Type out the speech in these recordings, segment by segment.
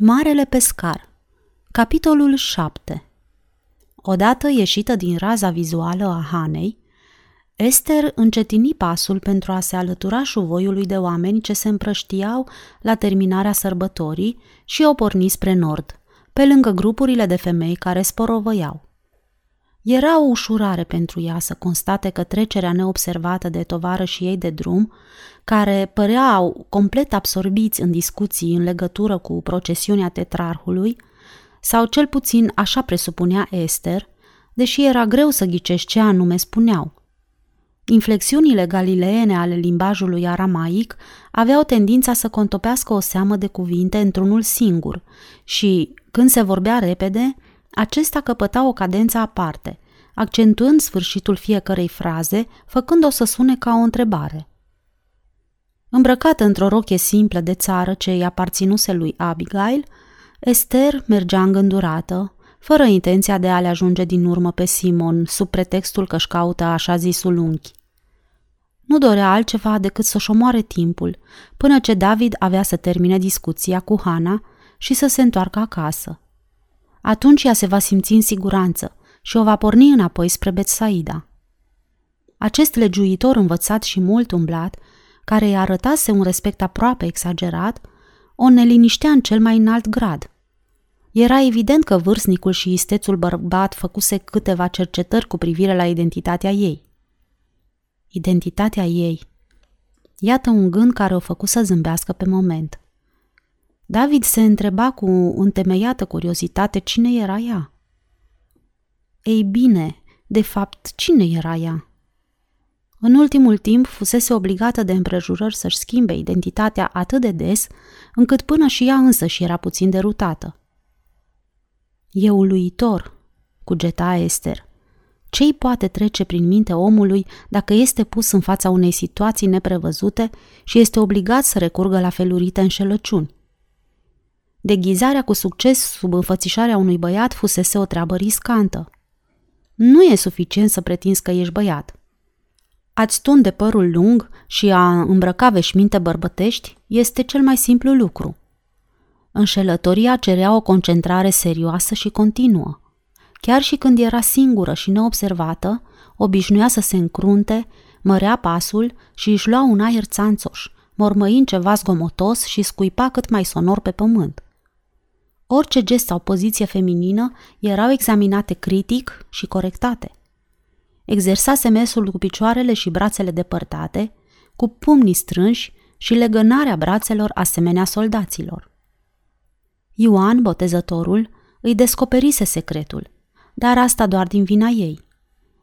Marele pescar Capitolul 7 Odată ieșită din raza vizuală a Hanei, Esther încetini pasul pentru a se alătura șuvoiului de oameni ce se împrăștiau la terminarea sărbătorii și o porni spre nord, pe lângă grupurile de femei care sporovăiau. Era o ușurare pentru ea să constate că trecerea neobservată de tovară și ei de drum, care păreau complet absorbiți în discuții în legătură cu procesiunea tetrarhului, sau cel puțin așa presupunea Esther, deși era greu să ghicești ce anume spuneau. Inflexiunile galileene ale limbajului aramaic aveau tendința să contopească o seamă de cuvinte într-unul singur și, când se vorbea repede, acesta căpăta o cadență aparte, accentuând sfârșitul fiecărei fraze, făcând-o să sune ca o întrebare. Îmbrăcată într-o roche simplă de țară ce îi aparținuse lui Abigail, Esther mergea îngândurată, fără intenția de a le ajunge din urmă pe Simon, sub pretextul că își caută așa zisul unchi. Nu dorea altceva decât să-și omoare timpul, până ce David avea să termine discuția cu Hana și să se întoarcă acasă. Atunci ea se va simți în siguranță și o va porni înapoi spre Betsaida. Acest legiuitor învățat și mult umblat, care îi arătase un respect aproape exagerat, o neliniștea în cel mai înalt grad. Era evident că vârstnicul și istețul bărbat făcuse câteva cercetări cu privire la identitatea ei. Identitatea ei. Iată un gând care o făcu să zâmbească pe moment. David se întreba cu întemeiată curiozitate cine era ea. Ei bine, de fapt, cine era ea? În ultimul timp fusese obligată de împrejurări să-și schimbe identitatea atât de des, încât până și ea însă și era puțin derutată. E uluitor, cugeta Esther. Ce-i poate trece prin minte omului dacă este pus în fața unei situații neprevăzute și este obligat să recurgă la felurite înșelăciuni? Deghizarea cu succes sub înfățișarea unui băiat fusese o treabă riscantă. Nu e suficient să pretinzi că ești băiat. A-ți tunde părul lung și a îmbrăca veșminte bărbătești este cel mai simplu lucru. Înșelătoria cerea o concentrare serioasă și continuă. Chiar și când era singură și neobservată, obișnuia să se încrunte, mărea pasul și își lua un aer țanțoș, mormăind ceva zgomotos și scuipa cât mai sonor pe pământ. Orice gest sau poziție feminină erau examinate critic și corectate. Exersa semesul cu picioarele și brațele depărtate, cu pumnii strânși și legănarea brațelor asemenea soldaților. Ioan, botezătorul, îi descoperise secretul, dar asta doar din vina ei.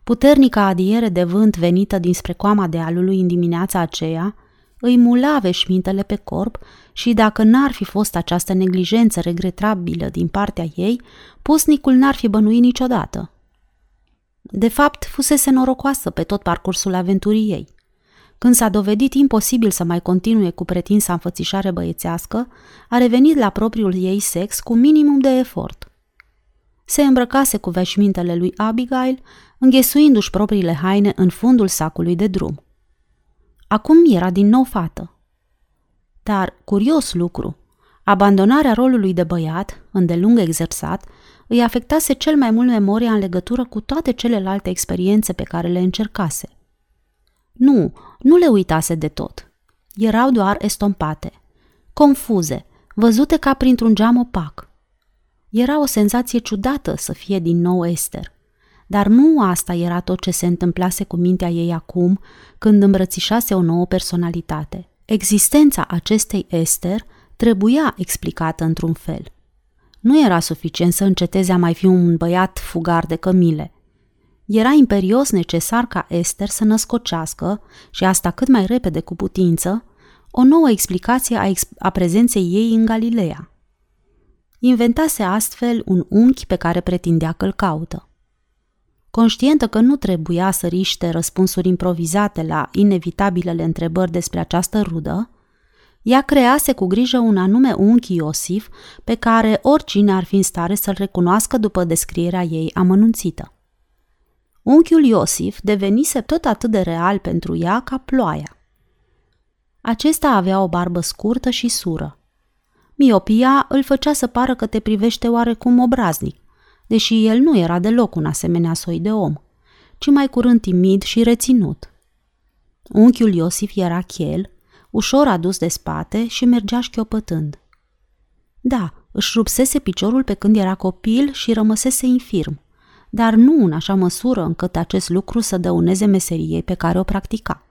Puternica adiere de vânt venită dinspre coama dealului în dimineața aceea îi mula veșmintele pe corp și dacă n-ar fi fost această neglijență regretabilă din partea ei, pusnicul n-ar fi bănuit niciodată. De fapt, fusese norocoasă pe tot parcursul aventurii ei. Când s-a dovedit imposibil să mai continue cu pretinsa înfățișare băiețească, a revenit la propriul ei sex cu minimum de efort. Se îmbrăcase cu veșmintele lui Abigail, înghesuindu-și propriile haine în fundul sacului de drum. Acum era din nou fată. Dar, curios lucru, abandonarea rolului de băiat, îndelung exersat, îi afectase cel mai mult memoria în legătură cu toate celelalte experiențe pe care le încercase. Nu, nu le uitase de tot. Erau doar estompate, confuze, văzute ca printr-un geam opac. Era o senzație ciudată să fie din nou Esther. Dar nu asta era tot ce se întâmplase cu mintea ei acum, când îmbrățișase o nouă personalitate. Existența acestei Esther trebuia explicată într-un fel. Nu era suficient să înceteze a mai fi un băiat fugar de cămile. Era imperios necesar ca Esther să născocească, și asta cât mai repede cu putință, o nouă explicație a, ex- a prezenței ei în Galileea. Inventase astfel un unchi pe care pretindea că-l caută. Conștientă că nu trebuia să riște răspunsuri improvizate la inevitabilele întrebări despre această rudă, ea crease cu grijă un anume unchi Iosif pe care oricine ar fi în stare să-l recunoască după descrierea ei amănunțită. Unchiul Iosif devenise tot atât de real pentru ea ca ploaia. Acesta avea o barbă scurtă și sură. Miopia îl făcea să pară că te privește oarecum obraznic, deși el nu era deloc un asemenea soi de om, ci mai curând timid și reținut. Unchiul Iosif era chel, ușor adus de spate și mergea șchiopătând. Da, își rupsese piciorul pe când era copil și rămăsese infirm, dar nu în așa măsură încât acest lucru să dăuneze meseriei pe care o practica.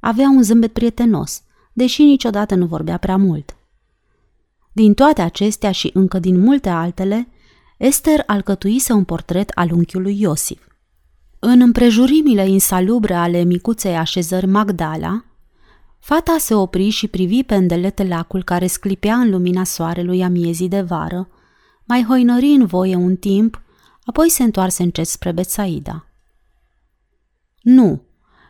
Avea un zâmbet prietenos, deși niciodată nu vorbea prea mult. Din toate acestea și încă din multe altele, Esther alcătuise un portret al unchiului Iosif. În împrejurimile insalubre ale micuței așezări Magdala, fata se opri și privi pe îndelete lacul care sclipea în lumina soarelui a miezii de vară, mai hoinări în voie un timp, apoi se întoarse încet spre Betsaida. Nu,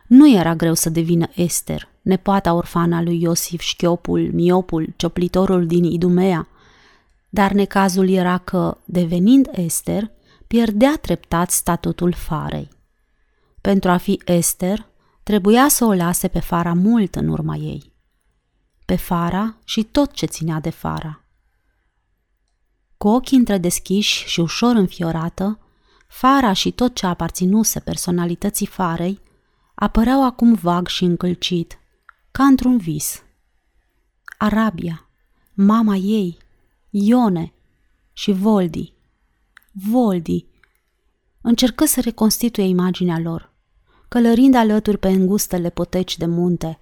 nu era greu să devină Esther, nepoata orfana lui Iosif Șchiopul, miopul, cioplitorul din Idumea, dar necazul era că, devenind Esther, pierdea treptat statutul farei. Pentru a fi Esther, trebuia să o lase pe Fara mult în urma ei. Pe Fara și tot ce ținea de Fara. Cu ochii întredeschiși și ușor înfiorată, Fara și tot ce aparținuse personalității Farei apăreau acum vag și încălcit, ca într-un vis. Arabia, mama ei, Ione și Voldi. Voldi. Încercă să reconstituie imaginea lor, călărind alături pe îngustele poteci de munte.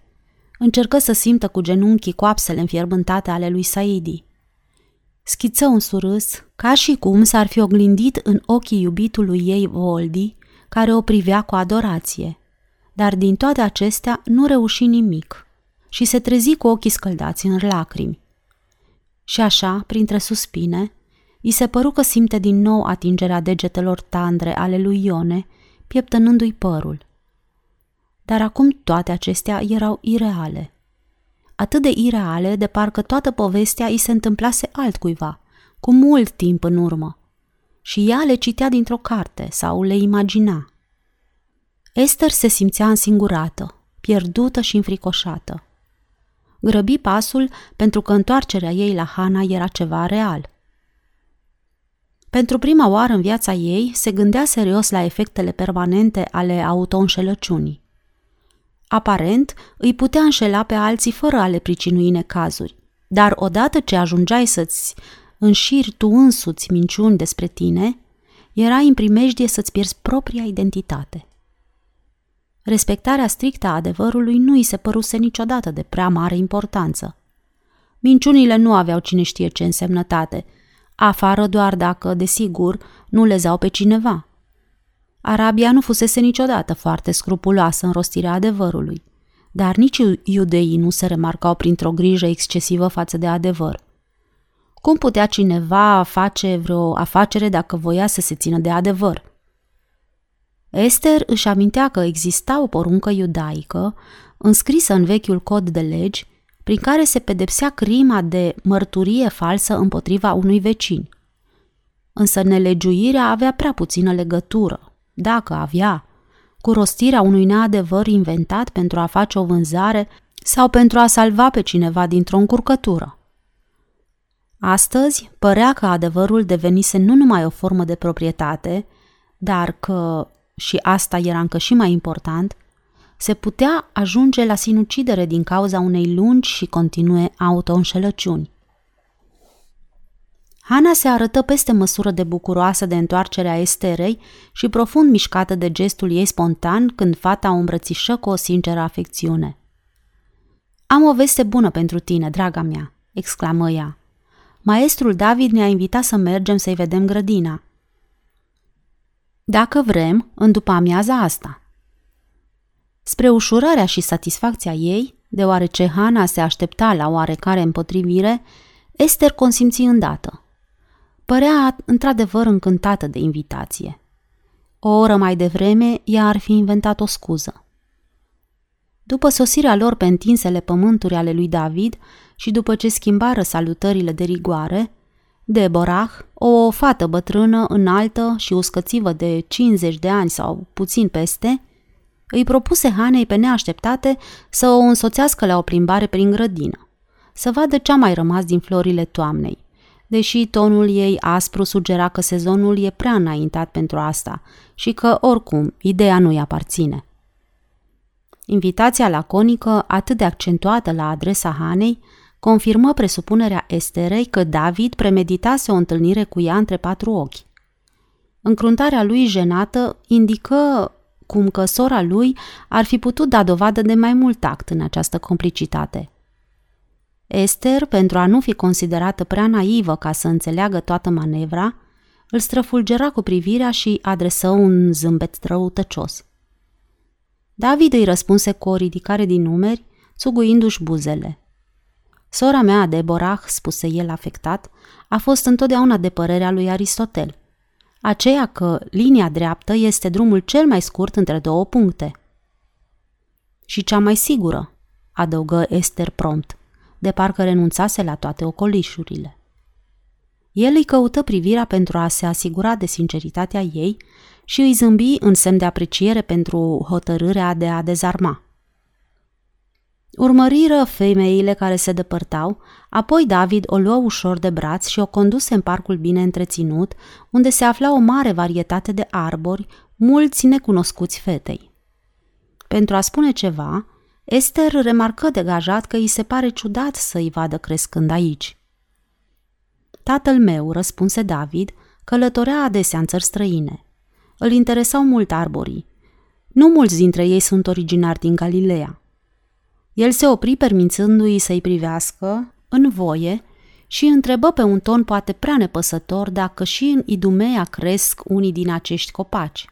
Încercă să simtă cu genunchii coapsele înfierbântate ale lui Saidi. Schiță un surâs, ca și cum s-ar fi oglindit în ochii iubitului ei Voldi, care o privea cu adorație. Dar din toate acestea nu reuși nimic și se trezi cu ochii scăldați în lacrimi. Și așa, printre suspine, i se păru că simte din nou atingerea degetelor tandre ale lui Ione, pieptănându-i părul. Dar acum toate acestea erau ireale. Atât de ireale de parcă toată povestea îi se întâmplase altcuiva, cu mult timp în urmă. Și ea le citea dintr-o carte sau le imagina. Esther se simțea însingurată, pierdută și înfricoșată. Grăbi pasul pentru că întoarcerea ei la Hana era ceva real. Pentru prima oară în viața ei se gândea serios la efectele permanente ale autoînșelăciunii. Aparent, îi putea înșela pe alții fără a le pricinui necazuri, dar odată ce ajungeai să-ți înșiri tu însuți minciuni despre tine, era în primejdie să-ți pierzi propria identitate. Respectarea strictă a adevărului nu îi se păruse niciodată de prea mare importanță. Minciunile nu aveau cine știe ce însemnătate, afară doar dacă, desigur, nu lezau pe cineva. Arabia nu fusese niciodată foarte scrupuloasă în rostirea adevărului, dar nici iudeii nu se remarcau printr-o grijă excesivă față de adevăr. Cum putea cineva face vreo afacere dacă voia să se țină de adevăr? Esther își amintea că exista o poruncă iudaică, înscrisă în vechiul cod de legi, prin care se pedepsea crima de mărturie falsă împotriva unui vecin. Însă nelegiuirea avea prea puțină legătură, dacă avea, cu rostirea unui neadevăr inventat pentru a face o vânzare sau pentru a salva pe cineva dintr-o încurcătură. Astăzi părea că adevărul devenise nu numai o formă de proprietate, dar că și asta era încă și mai important, se putea ajunge la sinucidere din cauza unei lungi și continue autoînșelăciuni. Hana se arătă peste măsură de bucuroasă de întoarcerea Esterei și profund mișcată de gestul ei spontan când fata o îmbrățișă cu o sinceră afecțiune. Am o veste bună pentru tine, draga mea!" exclamă ea. Maestrul David ne-a invitat să mergem să-i vedem grădina. Dacă vrem, în după amiaza asta. Spre ușurarea și satisfacția ei, deoarece Hana se aștepta la oarecare împotrivire, Esther consimți îndată. Părea într-adevăr încântată de invitație. O oră mai devreme, ea ar fi inventat o scuză. După sosirea lor pe întinsele pământuri ale lui David și după ce schimbară salutările de rigoare, Deborah, o fată bătrână, înaltă și uscățivă de 50 de ani sau puțin peste, îi propuse Hanei pe neașteptate să o însoțească la o plimbare prin grădină, să vadă ce-a mai rămas din florile toamnei, deși tonul ei aspru sugera că sezonul e prea înaintat pentru asta și că, oricum, ideea nu-i aparține. Invitația laconică, atât de accentuată la adresa Hanei, confirmă presupunerea Esterei că David premeditase o întâlnire cu ea între patru ochi. Încruntarea lui jenată indică cum că sora lui ar fi putut da dovadă de mai mult tact în această complicitate. Esther, pentru a nu fi considerată prea naivă ca să înțeleagă toată manevra, îl străfulgera cu privirea și adresă un zâmbet răutăcios. David îi răspunse cu o ridicare din numeri, țuguindu-și buzele. Sora mea, Deborah, spuse el afectat, a fost întotdeauna de părerea lui Aristotel, aceea că linia dreaptă este drumul cel mai scurt între două puncte. Și cea mai sigură, adăugă Esther prompt, de parcă renunțase la toate ocolișurile. El îi căută privirea pentru a se asigura de sinceritatea ei și îi zâmbi în semn de apreciere pentru hotărârea de a dezarma. Urmăriră femeile care se depărtau, apoi David o luă ușor de braț și o conduse în parcul bine întreținut, unde se afla o mare varietate de arbori, mulți necunoscuți fetei. Pentru a spune ceva, Esther remarcă degajat că îi se pare ciudat să-i vadă crescând aici. Tatăl meu, răspunse David, călătorea adesea în țări străine. Îl interesau mult arborii. Nu mulți dintre ei sunt originari din Galileea. El se opri permițându-i să-i privească în voie și întrebă pe un ton poate prea nepăsător dacă și în Idumea cresc unii din acești copaci.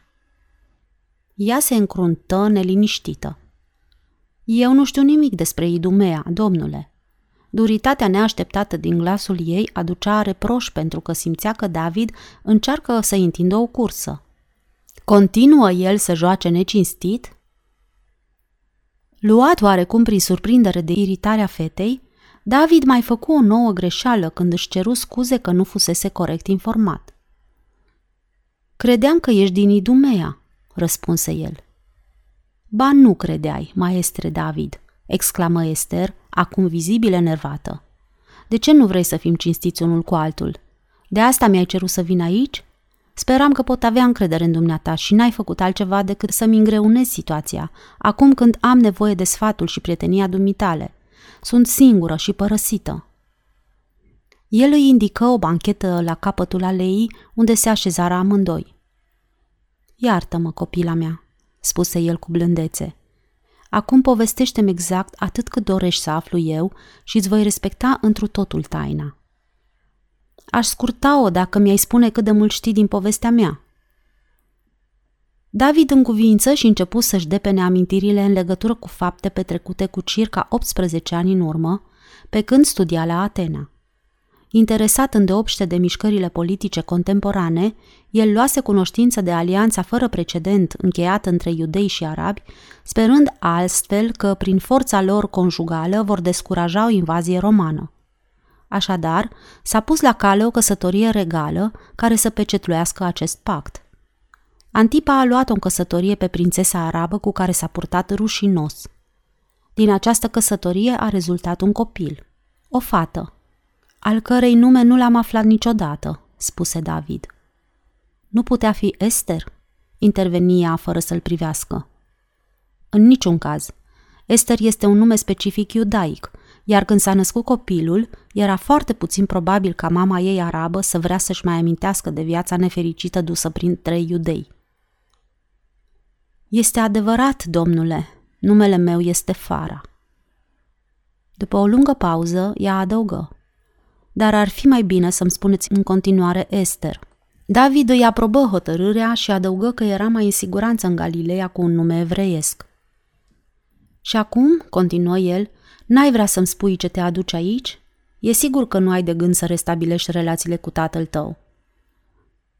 Ea se încruntă neliniștită. Eu nu știu nimic despre Idumea, domnule. Duritatea neașteptată din glasul ei aducea reproș pentru că simțea că David încearcă să întindă o cursă. Continuă el să joace necinstit? Luat oarecum prin surprindere de iritarea fetei, David mai făcu o nouă greșeală când își ceru scuze că nu fusese corect informat. Credeam că ești din Idumea, răspunse el. Ba nu credeai, maestre David, exclamă Esther, acum vizibil enervată. De ce nu vrei să fim cinstiți unul cu altul? De asta mi-ai cerut să vin aici? Speram că pot avea încredere în dumneata și n-ai făcut altceva decât să-mi îngreunezi situația, acum când am nevoie de sfatul și prietenia dumitale. Sunt singură și părăsită. El îi indică o banchetă la capătul aleii, unde se așezară amândoi. Iartă-mă, copila mea, spuse el cu blândețe. Acum povestește-mi exact atât cât dorești să aflu eu și îți voi respecta întru totul taina. Aș scurta-o dacă mi-ai spune cât de mult știi din povestea mea. David încuvință și început să-și depene amintirile în legătură cu fapte petrecute cu circa 18 ani în urmă, pe când studia la Atena. Interesat îndeopște de mișcările politice contemporane, el luase cunoștință de alianța fără precedent încheiată între iudei și arabi, sperând astfel că prin forța lor conjugală vor descuraja o invazie romană. Așadar, s-a pus la cale o căsătorie regală care să pecetluiască acest pact. Antipa a luat o căsătorie pe prințesa arabă cu care s-a purtat rușinos. Din această căsătorie a rezultat un copil, o fată, al cărei nume nu l-am aflat niciodată, spuse David. Nu putea fi Esther? Intervenia fără să-l privească. În niciun caz. Esther este un nume specific iudaic, iar când s-a născut copilul, era foarte puțin probabil ca mama ei arabă să vrea să-și mai amintească de viața nefericită dusă printre iudei. Este adevărat, domnule, numele meu este Fara. După o lungă pauză, ea adăugă. Dar ar fi mai bine să-mi spuneți în continuare Esther. David îi aprobă hotărârea și adăugă că era mai în siguranță în Galileea cu un nume evreiesc. Și acum, continuă el, N-ai vrea să-mi spui ce te aduce aici? E sigur că nu ai de gând să restabilești relațiile cu tatăl tău.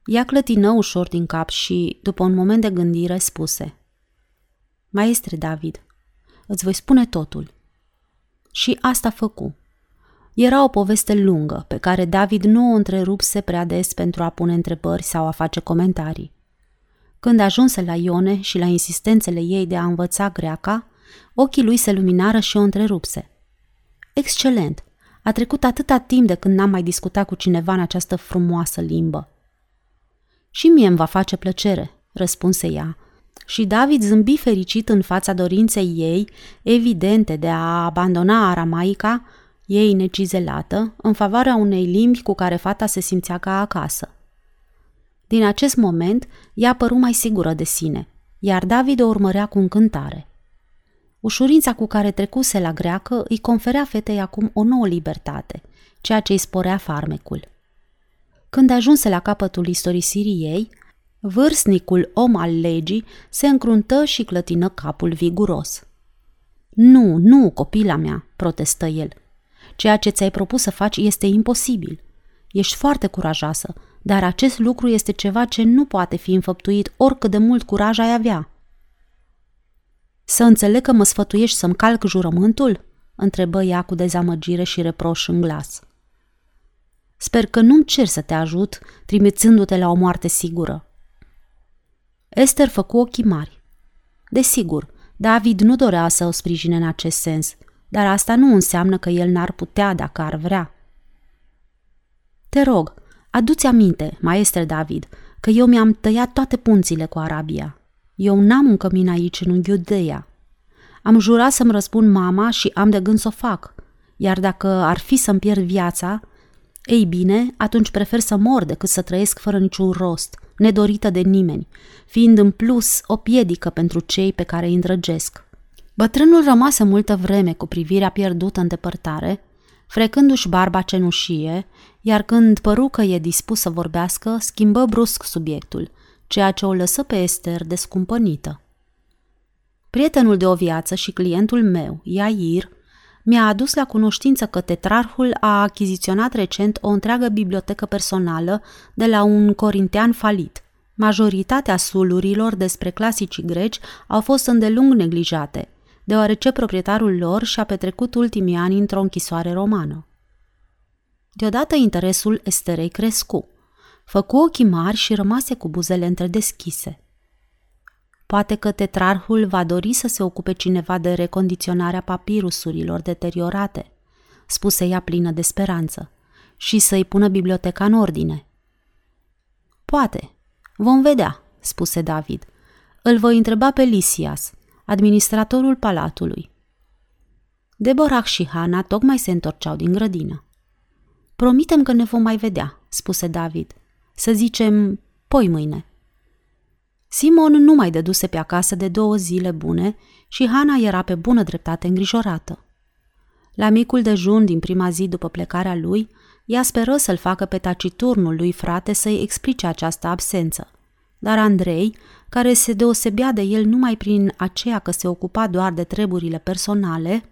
Ea clătină ușor din cap și, după un moment de gândire, spuse Maestre David, îți voi spune totul. Și asta făcu. Era o poveste lungă, pe care David nu o întrerupse prea des pentru a pune întrebări sau a face comentarii. Când ajunse la Ione și la insistențele ei de a învăța greaca, Ochii lui se luminară și o întrerupse. Excelent! A trecut atâta timp de când n-am mai discutat cu cineva în această frumoasă limbă. Și mie îmi va face plăcere, răspunse ea. Și David zâmbi fericit în fața dorinței ei, evidente de a abandona aramaica, ei necizelată, în favoarea unei limbi cu care fata se simțea ca acasă. Din acest moment, ea păru mai sigură de sine, iar David o urmărea cu încântare. Ușurința cu care trecuse la greacă îi conferea fetei acum o nouă libertate, ceea ce îi sporea farmecul. Când ajunse la capătul istorisirii ei, vârstnicul om al legii se încruntă și clătină capul viguros. Nu, nu, copila mea, protestă el. Ceea ce ți-ai propus să faci este imposibil. Ești foarte curajoasă, dar acest lucru este ceva ce nu poate fi înfăptuit oricât de mult curaj ai avea. Să înțeleg că mă sfătuiești să-mi calc jurământul? întrebă ea cu dezamăgire și reproș în glas. Sper că nu-mi cer să te ajut, trimițându-te la o moarte sigură. Esther făcu ochii mari. Desigur, David nu dorea să o sprijine în acest sens, dar asta nu înseamnă că el n-ar putea dacă ar vrea. Te rog, adu-ți aminte, maestre David, că eu mi-am tăiat toate punțile cu Arabia. Eu n-am un cămin aici, în Iudeea. Am jurat să-mi răspund mama și am de gând să o fac. Iar dacă ar fi să-mi pierd viața, ei bine, atunci prefer să mor decât să trăiesc fără niciun rost, nedorită de nimeni, fiind în plus o piedică pentru cei pe care îi îndrăgesc. Bătrânul rămase multă vreme cu privirea pierdută în depărtare, frecându-și barba cenușie, iar când păru că e dispus să vorbească, schimbă brusc subiectul, ceea ce o lăsă pe Esther descumpănită. Prietenul de o viață și clientul meu, Iair, mi-a adus la cunoștință că tetrarhul a achiziționat recent o întreagă bibliotecă personală de la un corintean falit. Majoritatea sulurilor despre clasicii greci au fost îndelung neglijate, deoarece proprietarul lor și-a petrecut ultimii ani într-o închisoare romană. Deodată interesul Esterei crescu. Făcu ochii mari și rămase cu buzele întredeschise. Poate că tetrarhul va dori să se ocupe cineva de recondiționarea papirusurilor deteriorate, spuse ea plină de speranță, și să-i pună biblioteca în ordine. Poate. Vom vedea, spuse David. Îl voi întreba pe Lisias, administratorul palatului. Deborah și Hana tocmai se întorceau din grădină. Promitem că ne vom mai vedea, spuse David. Să zicem, poi mâine. Simon nu mai dăduse pe acasă de două zile bune și Hana era pe bună dreptate îngrijorată. La micul dejun din prima zi după plecarea lui, ea speră să-l facă pe taciturnul lui frate să-i explice această absență. Dar Andrei, care se deosebea de el numai prin aceea că se ocupa doar de treburile personale,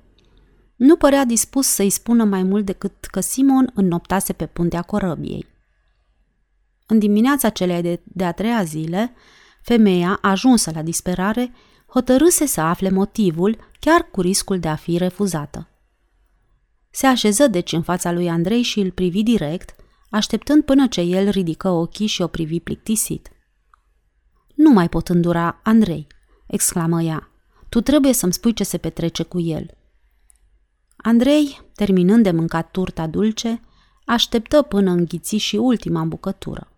nu părea dispus să-i spună mai mult decât că Simon înnoptase pe puntea corăbiei. În dimineața celei de, de-a treia zile, femeia, ajunsă la disperare, hotărâse să afle motivul, chiar cu riscul de a fi refuzată. Se așeză deci în fața lui Andrei și îl privi direct, așteptând până ce el ridică ochii și o privi plictisit. Nu mai pot îndura, Andrei, exclamă ea. Tu trebuie să-mi spui ce se petrece cu el. Andrei, terminând de mâncat turta dulce, așteptă până înghiți și ultima bucătură.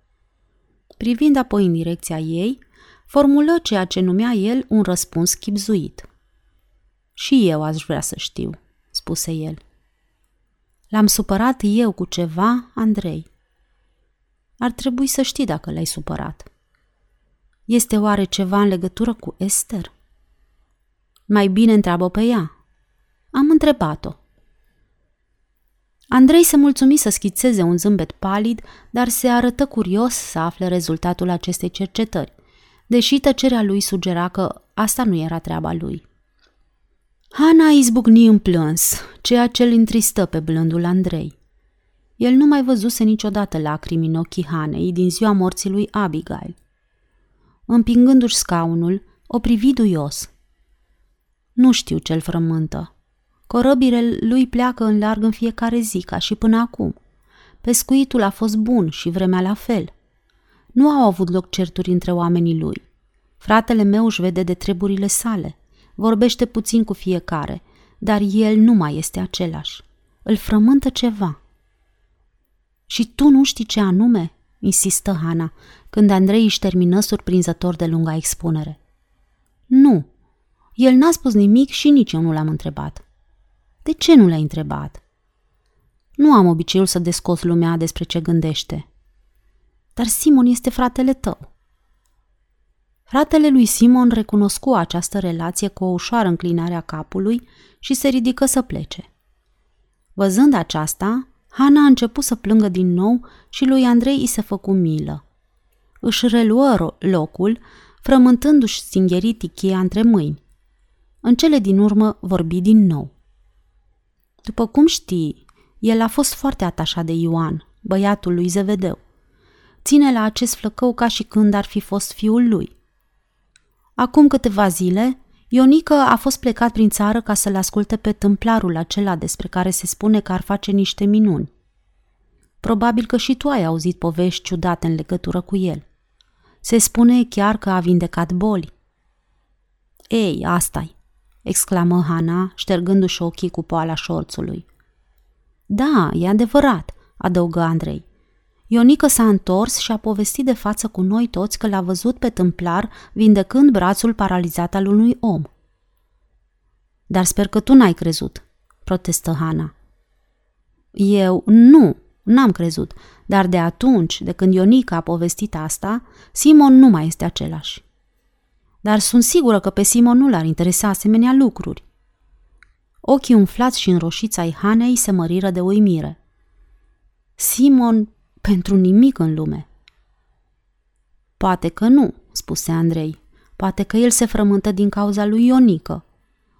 Privind apoi în direcția ei, formulă ceea ce numea el un răspuns chipzuit. Și eu aș vrea să știu, spuse el. L-am supărat eu cu ceva, Andrei. Ar trebui să știi dacă l-ai supărat. Este oare ceva în legătură cu Esther? Mai bine întreabă pe ea. Am întrebat-o. Andrei se mulțumi să schițeze un zâmbet palid, dar se arătă curios să afle rezultatul acestei cercetări, deși tăcerea lui sugera că asta nu era treaba lui. Hana izbucni în plâns, ceea ce îl întristă pe blândul Andrei. El nu mai văzuse niciodată lacrimi în ochii Hanei din ziua morții lui Abigail. Împingându-și scaunul, o privi duios. Nu știu ce-l frământă. Corăbile lui pleacă în larg în fiecare zi, ca și până acum. Pescuitul a fost bun și vremea la fel. Nu au avut loc certuri între oamenii lui. Fratele meu își vede de treburile sale. Vorbește puțin cu fiecare, dar el nu mai este același. îl frământă ceva. Și tu nu știi ce anume? insistă Hana, când Andrei își termină surprinzător de lunga expunere. Nu. El n-a spus nimic și nici eu nu l-am întrebat. De ce nu l-ai întrebat? Nu am obiceiul să descos lumea despre ce gândește. Dar Simon este fratele tău. Fratele lui Simon recunoscu această relație cu o ușoară înclinare a capului și se ridică să plece. Văzând aceasta, Hana a început să plângă din nou și lui Andrei îi se făcu milă. Își reluă locul, frământându-și stingherit cheia între mâini. În cele din urmă vorbi din nou. După cum știi, el a fost foarte atașat de Ioan, băiatul lui Zevedeu. Ține la acest flăcău ca și când ar fi fost fiul lui. Acum câteva zile, Ionică a fost plecat prin țară ca să-l asculte pe tâmplarul acela despre care se spune că ar face niște minuni. Probabil că și tu ai auzit povești ciudate în legătură cu el. Se spune chiar că a vindecat boli. Ei, asta-i, exclamă Hana, ștergându-și ochii cu poala șorțului. Da, e adevărat, adăugă Andrei. Ionică s-a întors și a povestit de față cu noi toți că l-a văzut pe tâmplar vindecând brațul paralizat al unui om. Dar sper că tu n-ai crezut, protestă Hana. Eu nu, n-am crezut, dar de atunci, de când Ionica a povestit asta, Simon nu mai este același. Dar sunt sigură că pe Simon nu l-ar interesa asemenea lucruri. Ochii umflați și înroșiți ai Hanei se măriră de uimire. Simon pentru nimic în lume. Poate că nu, spuse Andrei. Poate că el se frământă din cauza lui Ionică.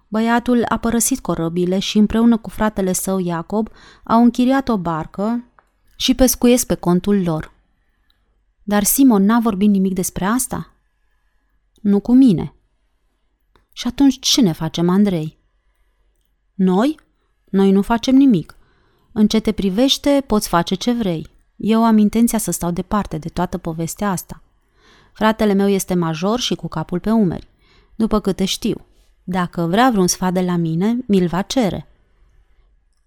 Băiatul a părăsit corăbile și împreună cu fratele său Iacob au închiriat o barcă și pescuiesc pe contul lor. Dar Simon n-a vorbit nimic despre asta? Nu cu mine. Și atunci ce ne facem, Andrei? Noi? Noi nu facem nimic. În ce te privește, poți face ce vrei. Eu am intenția să stau departe de toată povestea asta. Fratele meu este major și cu capul pe umeri. După câte știu, dacă vrea vreun sfat de la mine, mi-l va cere.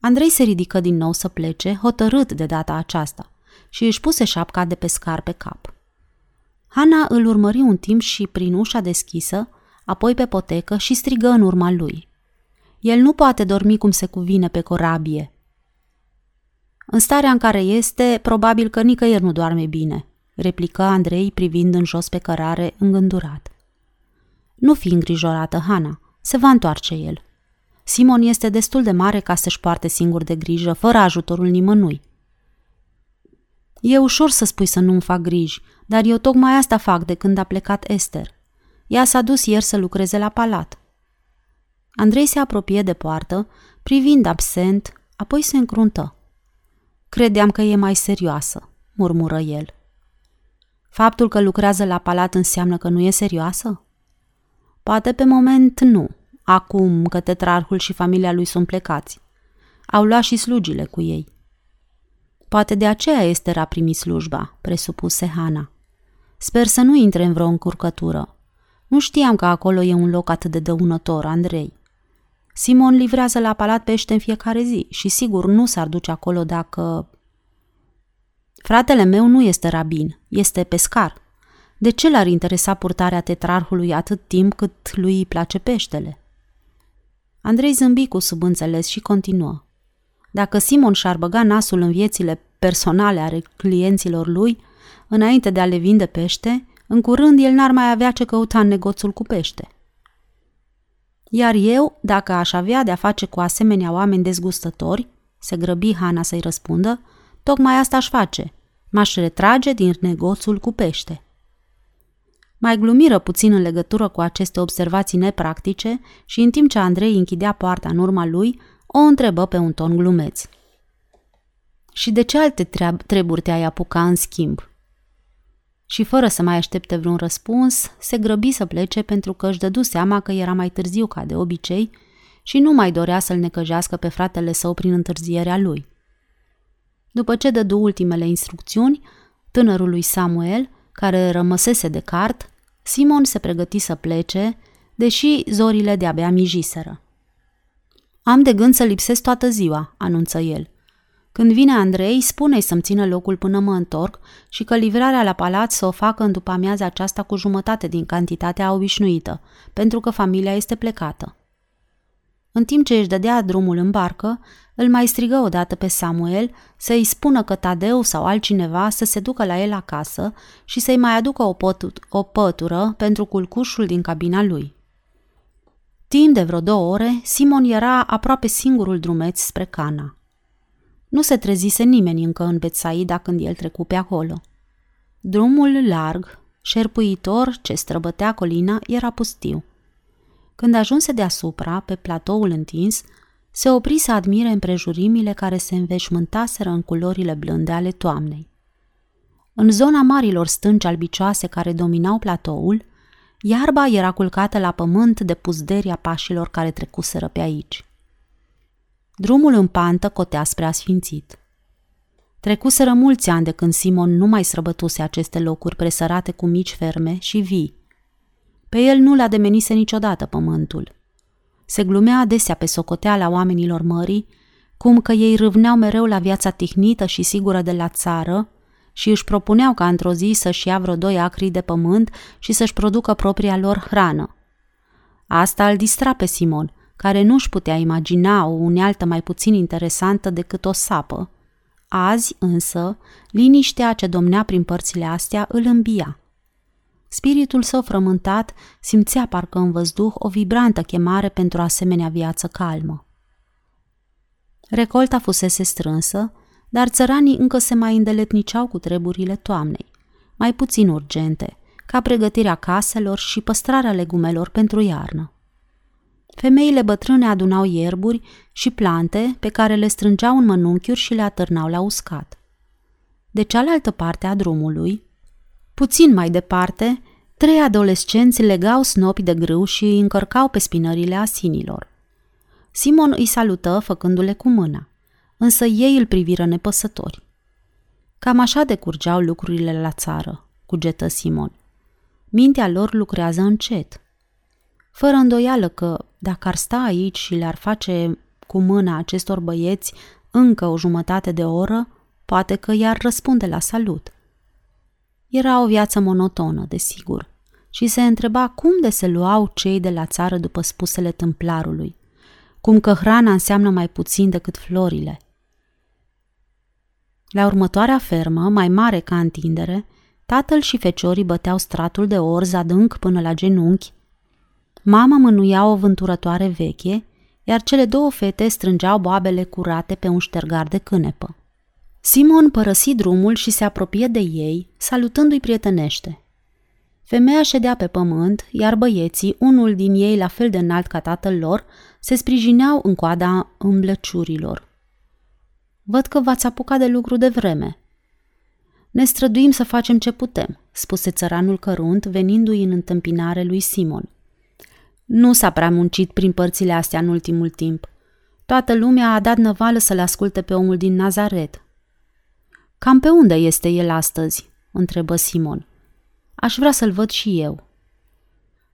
Andrei se ridică din nou să plece, hotărât de data aceasta, și își puse șapca de pescar pe cap. Hana îl urmări un timp și prin ușa deschisă, apoi pe potecă și strigă în urma lui. El nu poate dormi cum se cuvine pe corabie. În starea în care este, probabil că nicăieri nu doarme bine, replică Andrei privind în jos pe cărare, îngândurat. Nu fi îngrijorată, Hana, se va întoarce el. Simon este destul de mare ca să-și poarte singur de grijă, fără ajutorul nimănui. E ușor să spui să nu-mi fac griji, dar eu tocmai asta fac de când a plecat Esther. Ea s-a dus ieri să lucreze la palat. Andrei se apropie de poartă, privind absent, apoi se încruntă. Credeam că e mai serioasă, murmură el. Faptul că lucrează la palat înseamnă că nu e serioasă? Poate pe moment nu, acum că tetrarhul și familia lui sunt plecați. Au luat și slugile cu ei. Poate de aceea este a primit slujba, presupuse Hana. Sper să nu intre în vreo încurcătură. Nu știam că acolo e un loc atât de dăunător, Andrei. Simon livrează la palat pește în fiecare zi și sigur nu s-ar duce acolo dacă... Fratele meu nu este rabin, este pescar. De ce l-ar interesa purtarea tetrarhului atât timp cât lui îi place peștele? Andrei zâmbi cu subînțeles și continuă. Dacă Simon și-ar băga nasul în viețile personale ale clienților lui, înainte de a le vinde pește, în curând el n-ar mai avea ce căuta în negoțul cu pește. Iar eu, dacă aș avea de-a face cu asemenea oameni dezgustători, se grăbi Hana să-i răspundă, tocmai asta aș face. M-aș retrage din negoțul cu pește. Mai glumiră puțin în legătură cu aceste observații nepractice și în timp ce Andrei închidea poarta în urma lui, o întrebă pe un ton glumeț. Și de ce alte treburi te-ai apuca în schimb? și fără să mai aștepte vreun răspuns, se grăbi să plece pentru că își dădu seama că era mai târziu ca de obicei și nu mai dorea să-l necăjească pe fratele său prin întârzierea lui. După ce dădu ultimele instrucțiuni, tânărului Samuel, care rămăsese de cart, Simon se pregăti să plece, deși zorile de-abia mijiseră. Am de gând să lipsesc toată ziua, anunță el. Când vine Andrei, spune-i să-mi țină locul până mă întorc și că livrarea la palat să o facă în după amiaza aceasta cu jumătate din cantitatea obișnuită, pentru că familia este plecată. În timp ce își dădea drumul în barcă, îl mai strigă odată pe Samuel să-i spună că Tadeu sau altcineva să se ducă la el acasă și să-i mai aducă o, pătu- o pătură pentru culcușul din cabina lui. Timp de vreo două ore, Simon era aproape singurul drumeț spre Cana. Nu se trezise nimeni încă în Betsaida când el trecu pe acolo. Drumul larg, șerpuitor ce străbătea colina, era pustiu. Când ajunse deasupra, pe platoul întins, se opri să admire împrejurimile care se înveșmântaseră în culorile blânde ale toamnei. În zona marilor stânci albicioase care dominau platoul, iarba era culcată la pământ de puzderia pașilor care trecuseră pe aici. Drumul în pantă cotea spre asfințit. Trecuseră mulți ani de când Simon nu mai străbătuse aceste locuri presărate cu mici ferme și vii. Pe el nu l-a demenise niciodată pământul. Se glumea adesea pe socoteala oamenilor mării, cum că ei râvneau mereu la viața tihnită și sigură de la țară și își propuneau ca într-o zi să-și ia vreo doi acri de pământ și să-și producă propria lor hrană. Asta îl distra pe Simon – care nu își putea imagina o unealtă mai puțin interesantă decât o sapă. Azi, însă, liniștea ce domnea prin părțile astea îl îmbia. Spiritul său frământat simțea parcă în văzduh o vibrantă chemare pentru asemenea viață calmă. Recolta fusese strânsă, dar țăranii încă se mai îndeletniceau cu treburile toamnei, mai puțin urgente, ca pregătirea caselor și păstrarea legumelor pentru iarnă. Femeile bătrâne adunau ierburi și plante pe care le strângeau în mănunchiuri și le atârnau la uscat. De cealaltă parte a drumului, puțin mai departe, trei adolescenți legau snopi de grâu și îi încărcau pe spinările asinilor. Simon îi salută făcându-le cu mâna, însă ei îl priviră nepăsători. Cam așa decurgeau lucrurile la țară, cugetă Simon. Mintea lor lucrează încet. Fără îndoială că dacă ar sta aici și le-ar face cu mâna acestor băieți încă o jumătate de oră, poate că i-ar răspunde la salut. Era o viață monotonă, desigur, și se întreba cum de se luau cei de la țară după spusele tâmplarului, cum că hrana înseamnă mai puțin decât florile. La următoarea fermă, mai mare ca întindere, tatăl și feciorii băteau stratul de orz adânc până la genunchi Mama mânuia o vânturătoare veche, iar cele două fete strângeau boabele curate pe un ștergar de cânepă. Simon părăsi drumul și se apropie de ei, salutându-i prietenește. Femeia ședea pe pământ, iar băieții, unul din ei la fel de înalt ca tatăl lor, se sprijineau în coada îmblăciurilor. Văd că v-ați apucat de lucru de vreme. Ne străduim să facem ce putem, spuse țăranul cărunt, venindu-i în întâmpinare lui Simon. Nu s-a prea muncit prin părțile astea în ultimul timp. Toată lumea a dat năvală să-l asculte pe omul din Nazaret. Cam pe unde este el astăzi? întrebă Simon. Aș vrea să-l văd și eu.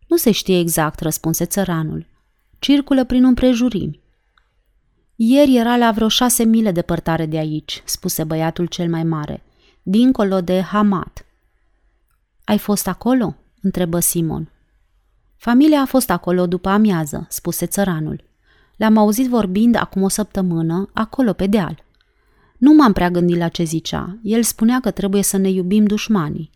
Nu se știe exact, răspunse țăranul. Circulă prin împrejurimi. Ieri era la vreo șase mile depărtare de aici, spuse băiatul cel mai mare, dincolo de Hamat. Ai fost acolo? întrebă Simon. Familia a fost acolo după amiază, spuse țăranul. Le-am auzit vorbind acum o săptămână, acolo pe deal. Nu m-am prea gândit la ce zicea. El spunea că trebuie să ne iubim dușmanii.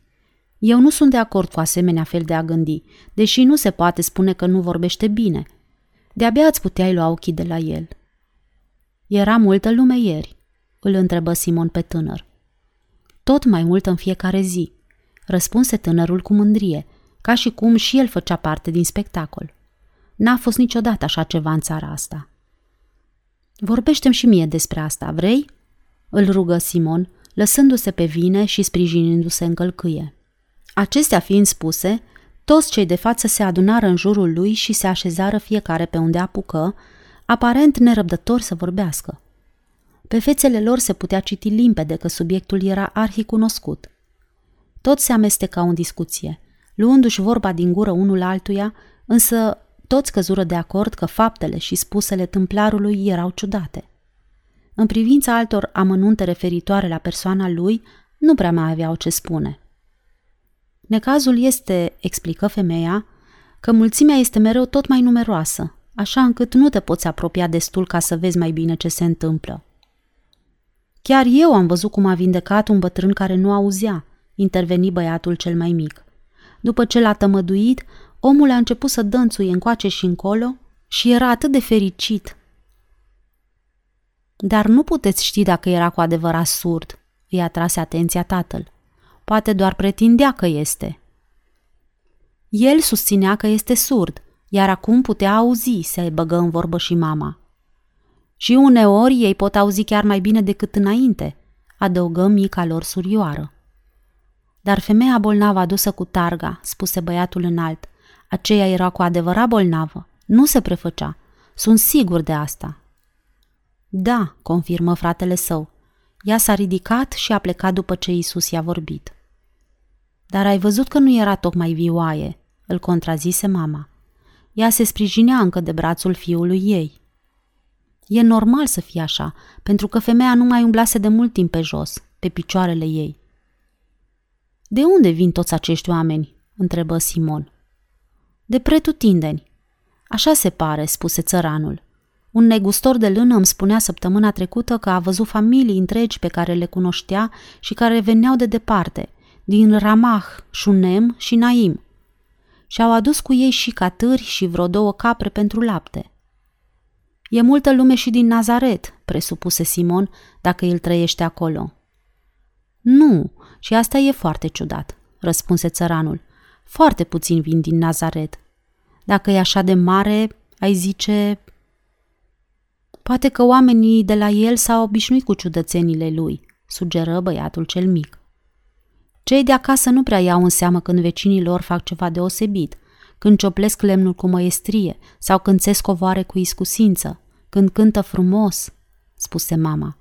Eu nu sunt de acord cu asemenea fel de a gândi, deși nu se poate spune că nu vorbește bine. De-abia îți puteai lua ochii de la el. Era multă lume ieri, îl întrebă Simon pe tânăr. Tot mai mult în fiecare zi, răspunse tânărul cu mândrie – ca și cum și el făcea parte din spectacol. N-a fost niciodată așa ceva în țara asta. Vorbește-mi și mie despre asta, vrei? Îl rugă Simon, lăsându-se pe vine și sprijinindu-se în călcâie. Acestea fiind spuse, toți cei de față se adunară în jurul lui și se așezară fiecare pe unde apucă, aparent nerăbdător să vorbească. Pe fețele lor se putea citi limpede că subiectul era arhicunoscut. Toți se amestecau în discuție – luându-și vorba din gură unul altuia, însă toți căzură de acord că faptele și spusele tâmplarului erau ciudate. În privința altor amănunte referitoare la persoana lui, nu prea mai aveau ce spune. Necazul este, explică femeia, că mulțimea este mereu tot mai numeroasă, așa încât nu te poți apropia destul ca să vezi mai bine ce se întâmplă. Chiar eu am văzut cum a vindecat un bătrân care nu auzea, interveni băiatul cel mai mic. După ce l-a tămăduit, omul a început să dănțuie încoace și încolo și era atât de fericit. Dar nu puteți ști dacă era cu adevărat surd, îi atrase atenția tatăl. Poate doar pretindea că este. El susținea că este surd, iar acum putea auzi, se băgă în vorbă și mama. Și uneori ei pot auzi chiar mai bine decât înainte, adăugă mica lor surioară. Dar femeia bolnavă adusă cu targa, spuse băiatul înalt, aceea era cu adevărat bolnavă, nu se prefăcea. Sunt sigur de asta. Da, confirmă fratele său. Ea s-a ridicat și a plecat după ce Isus i-a vorbit. Dar ai văzut că nu era tocmai vioaie, îl contrazise mama. Ea se sprijinea încă de brațul fiului ei. E normal să fie așa, pentru că femeia nu mai umblase de mult timp pe jos, pe picioarele ei. De unde vin toți acești oameni?" întrebă Simon. De pretutindeni. Așa se pare, spuse țăranul. Un negustor de lână îmi spunea săptămâna trecută că a văzut familii întregi pe care le cunoștea și care veneau de departe, din Ramah, Shunem și Naim. Și-au adus cu ei și catâri și vreo două capre pentru lapte. E multă lume și din Nazaret, presupuse Simon, dacă el trăiește acolo. Nu, și asta e foarte ciudat, răspunse țăranul. Foarte puțin vin din Nazaret. Dacă e așa de mare, ai zice... Poate că oamenii de la el s-au obișnuit cu ciudățenile lui, sugeră băiatul cel mic. Cei de acasă nu prea iau în seamă când vecinii lor fac ceva deosebit, când cioplesc lemnul cu măiestrie sau când țesc covoare cu iscusință, când cântă frumos, spuse mama.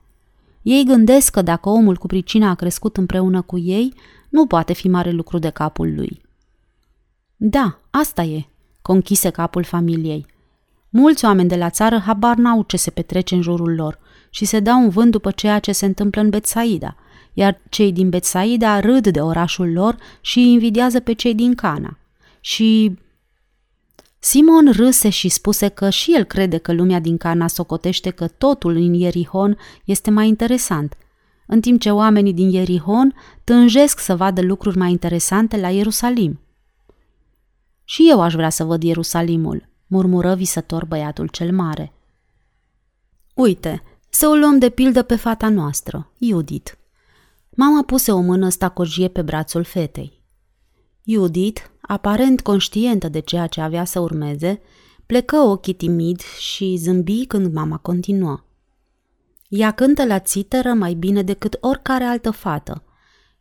Ei gândesc că dacă omul cu pricina a crescut împreună cu ei, nu poate fi mare lucru de capul lui. Da, asta e, conchise capul familiei. Mulți oameni de la țară habar n-au ce se petrece în jurul lor și se dau un vânt după ceea ce se întâmplă în Betsaida, iar cei din Betsaida râd de orașul lor și invidiază pe cei din Cana. Și Simon râse și spuse că și el crede că lumea din Cana socotește că totul în Ierihon este mai interesant, în timp ce oamenii din Ierihon tânjesc să vadă lucruri mai interesante la Ierusalim. Și eu aș vrea să văd Ierusalimul, murmură visător băiatul cel mare. Uite, să o luăm de pildă pe fata noastră, Judith. Mama puse o mână stacojie pe brațul fetei. Judith, aparent conștientă de ceea ce avea să urmeze, plecă ochii timid și zâmbi când mama continuă. Ea cântă la țiteră mai bine decât oricare altă fată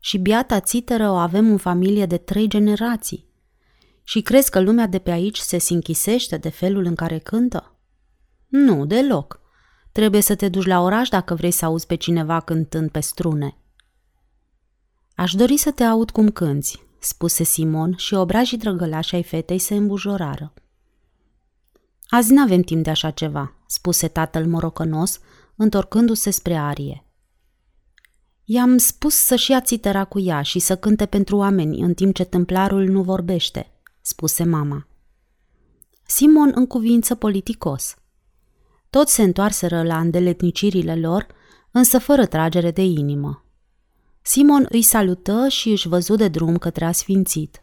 și biata țiteră o avem în familie de trei generații. Și crezi că lumea de pe aici se sinchisește de felul în care cântă? Nu, deloc. Trebuie să te duci la oraș dacă vrei să auzi pe cineva cântând pe strune. Aș dori să te aud cum cânți, spuse Simon și obrajii drăgălași ai fetei se îmbujorară. Azi n-avem timp de așa ceva, spuse tatăl morocănos, întorcându-se spre arie. I-am spus să-și ia țitera cu ea și să cânte pentru oameni în timp ce templarul nu vorbește, spuse mama. Simon în cuvință politicos. Toți se întoarseră la îndeletnicirile lor, însă fără tragere de inimă. Simon îi salută și își văzu de drum către asfințit.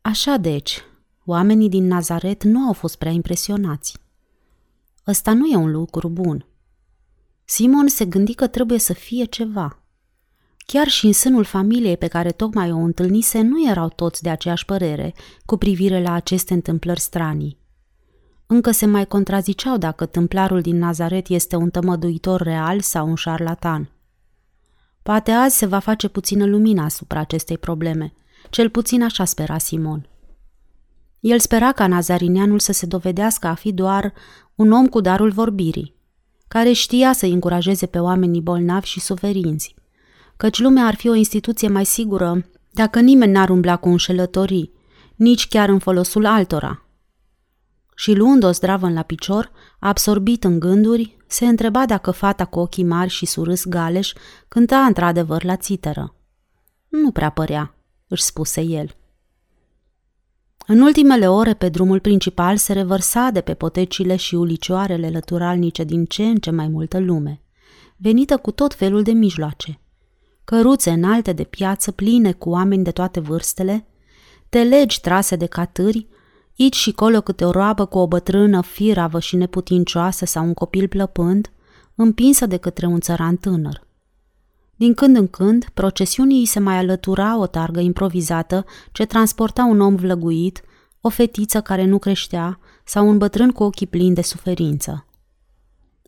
Așa deci, oamenii din Nazaret nu au fost prea impresionați. Ăsta nu e un lucru bun. Simon se gândi că trebuie să fie ceva. Chiar și în sânul familiei pe care tocmai o întâlnise nu erau toți de aceeași părere cu privire la aceste întâmplări stranii. Încă se mai contraziceau dacă tâmplarul din Nazaret este un tămăduitor real sau un șarlatan – Poate azi se va face puțină lumină asupra acestei probleme. Cel puțin așa spera Simon. El spera ca Nazarineanul să se dovedească a fi doar un om cu darul vorbirii, care știa să încurajeze pe oamenii bolnavi și suferinți, căci lumea ar fi o instituție mai sigură dacă nimeni n-ar umbla cu înșelătorii, nici chiar în folosul altora, și luând o zdravă la picior, absorbit în gânduri, se întreba dacă fata cu ochii mari și surâs galeș cânta într-adevăr la țiteră. Nu prea părea, își spuse el. În ultimele ore, pe drumul principal, se revărsa de pe potecile și ulicioarele lăturalnice din ce în ce mai multă lume, venită cu tot felul de mijloace. Căruțe înalte de piață, pline cu oameni de toate vârstele, telegi trase de catâri, Aici și colo câte o roabă cu o bătrână firavă și neputincioasă sau un copil plăpând, împinsă de către un țăran tânăr. Din când în când, procesiunii se mai alătura o targă improvizată ce transporta un om vlăguit, o fetiță care nu creștea sau un bătrân cu ochii plini de suferință.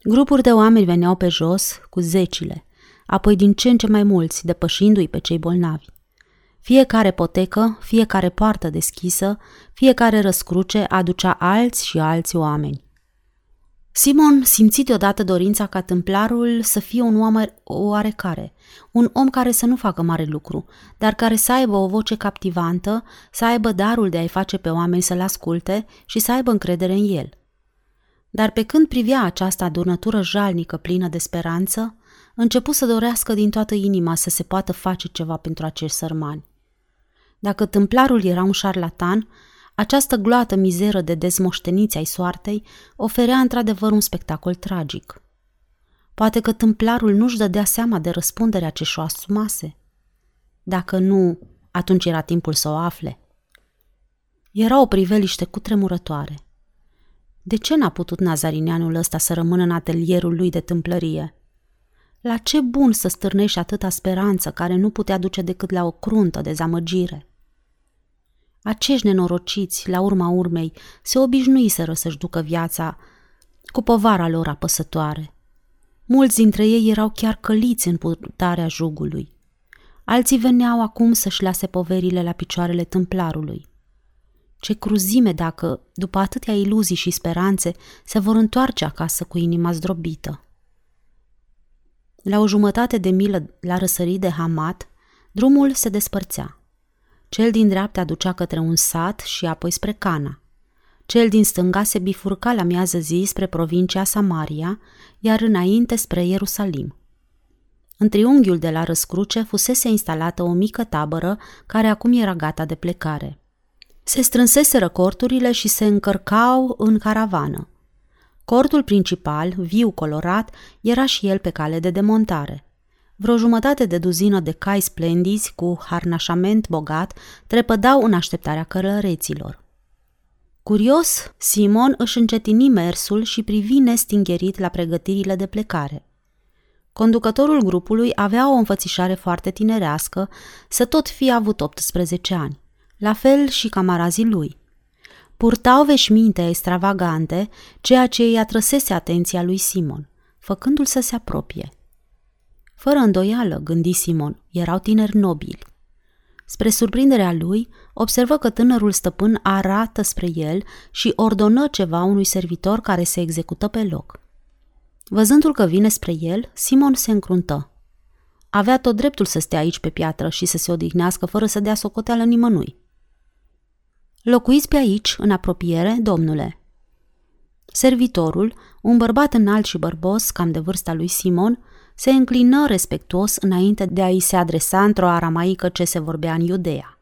Grupuri de oameni veneau pe jos cu zecile, apoi din ce în ce mai mulți, depășindu-i pe cei bolnavi. Fiecare potecă, fiecare poartă deschisă, fiecare răscruce aducea alți și alți oameni. Simon simți deodată dorința ca tâmplarul să fie un om oarecare, un om care să nu facă mare lucru, dar care să aibă o voce captivantă, să aibă darul de a-i face pe oameni să-l asculte și să aibă încredere în el. Dar pe când privea această adunătură jalnică plină de speranță, începu să dorească din toată inima să se poată face ceva pentru acești sărmani. Dacă tâmplarul era un șarlatan, această gloată mizeră de dezmoșteniți ai soartei oferea într-adevăr un spectacol tragic. Poate că tâmplarul nu-și dădea seama de răspunderea ce și-o asumase. Dacă nu, atunci era timpul să o afle. Era o priveliște cu tremurătoare. De ce n-a putut nazarineanul ăsta să rămână în atelierul lui de tâmplărie? La ce bun să stârnești atâta speranță care nu putea duce decât la o cruntă dezamăgire? Acești nenorociți, la urma urmei, se obișnuiseră să-și ducă viața cu povara lor apăsătoare. Mulți dintre ei erau chiar căliți în purtarea jugului. Alții veneau acum să-și lase poverile la picioarele tâmplarului. Ce cruzime dacă, după atâtea iluzii și speranțe, se vor întoarce acasă cu inima zdrobită. La o jumătate de milă la răsărit de Hamat, drumul se despărțea. Cel din dreapta ducea către un sat și apoi spre Cana. Cel din stânga se bifurca la miază zi spre provincia Samaria, iar înainte spre Ierusalim. În triunghiul de la răscruce fusese instalată o mică tabără care acum era gata de plecare. Se strânseseră corturile și se încărcau în caravană. Cortul principal, viu colorat, era și el pe cale de demontare – Vreo jumătate de duzină de cai splendizi cu harnașament bogat trepădau în așteptarea călăreților. Curios, Simon își încetini mersul și privi nestingherit la pregătirile de plecare. Conducătorul grupului avea o înfățișare foarte tinerească, să tot fi avut 18 ani, la fel și camarazii lui. Purtau veșminte extravagante, ceea ce îi atrăsese atenția lui Simon, făcându-l să se apropie – fără îndoială, gândi Simon, erau tineri nobili. Spre surprinderea lui, observă că tânărul stăpân arată spre el și ordonă ceva unui servitor care se execută pe loc. Văzându-l că vine spre el, Simon se încruntă. Avea tot dreptul să stea aici pe piatră și să se odihnească fără să dea socoteală nimănui. Locuiți pe aici, în apropiere, domnule. Servitorul, un bărbat înalt și bărbos, cam de vârsta lui Simon, se înclină respectuos înainte de a-i se adresa într-o aramaică ce se vorbea în Iudea.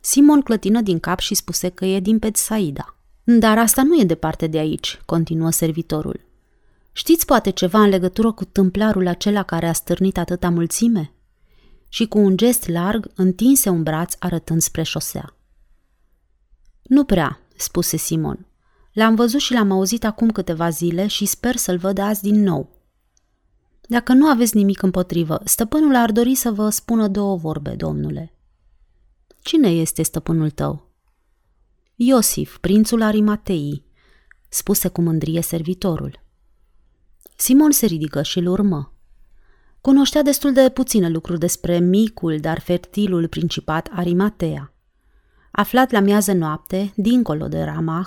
Simon clătină din cap și spuse că e din Petsaida. Dar asta nu e departe de aici, continuă servitorul. Știți poate ceva în legătură cu tâmplarul acela care a stârnit atâta mulțime? Și cu un gest larg întinse un braț arătând spre șosea. Nu prea, spuse Simon. L-am văzut și l-am auzit acum câteva zile și sper să-l văd azi din nou. Dacă nu aveți nimic împotrivă, stăpânul ar dori să vă spună două vorbe, domnule. Cine este stăpânul tău? Iosif, prințul Arimatei, spuse cu mândrie servitorul. Simon se ridică și îl urmă. Cunoștea destul de puține lucruri despre micul, dar fertilul principat Arimatea. Aflat la miază noapte, dincolo de Ramah,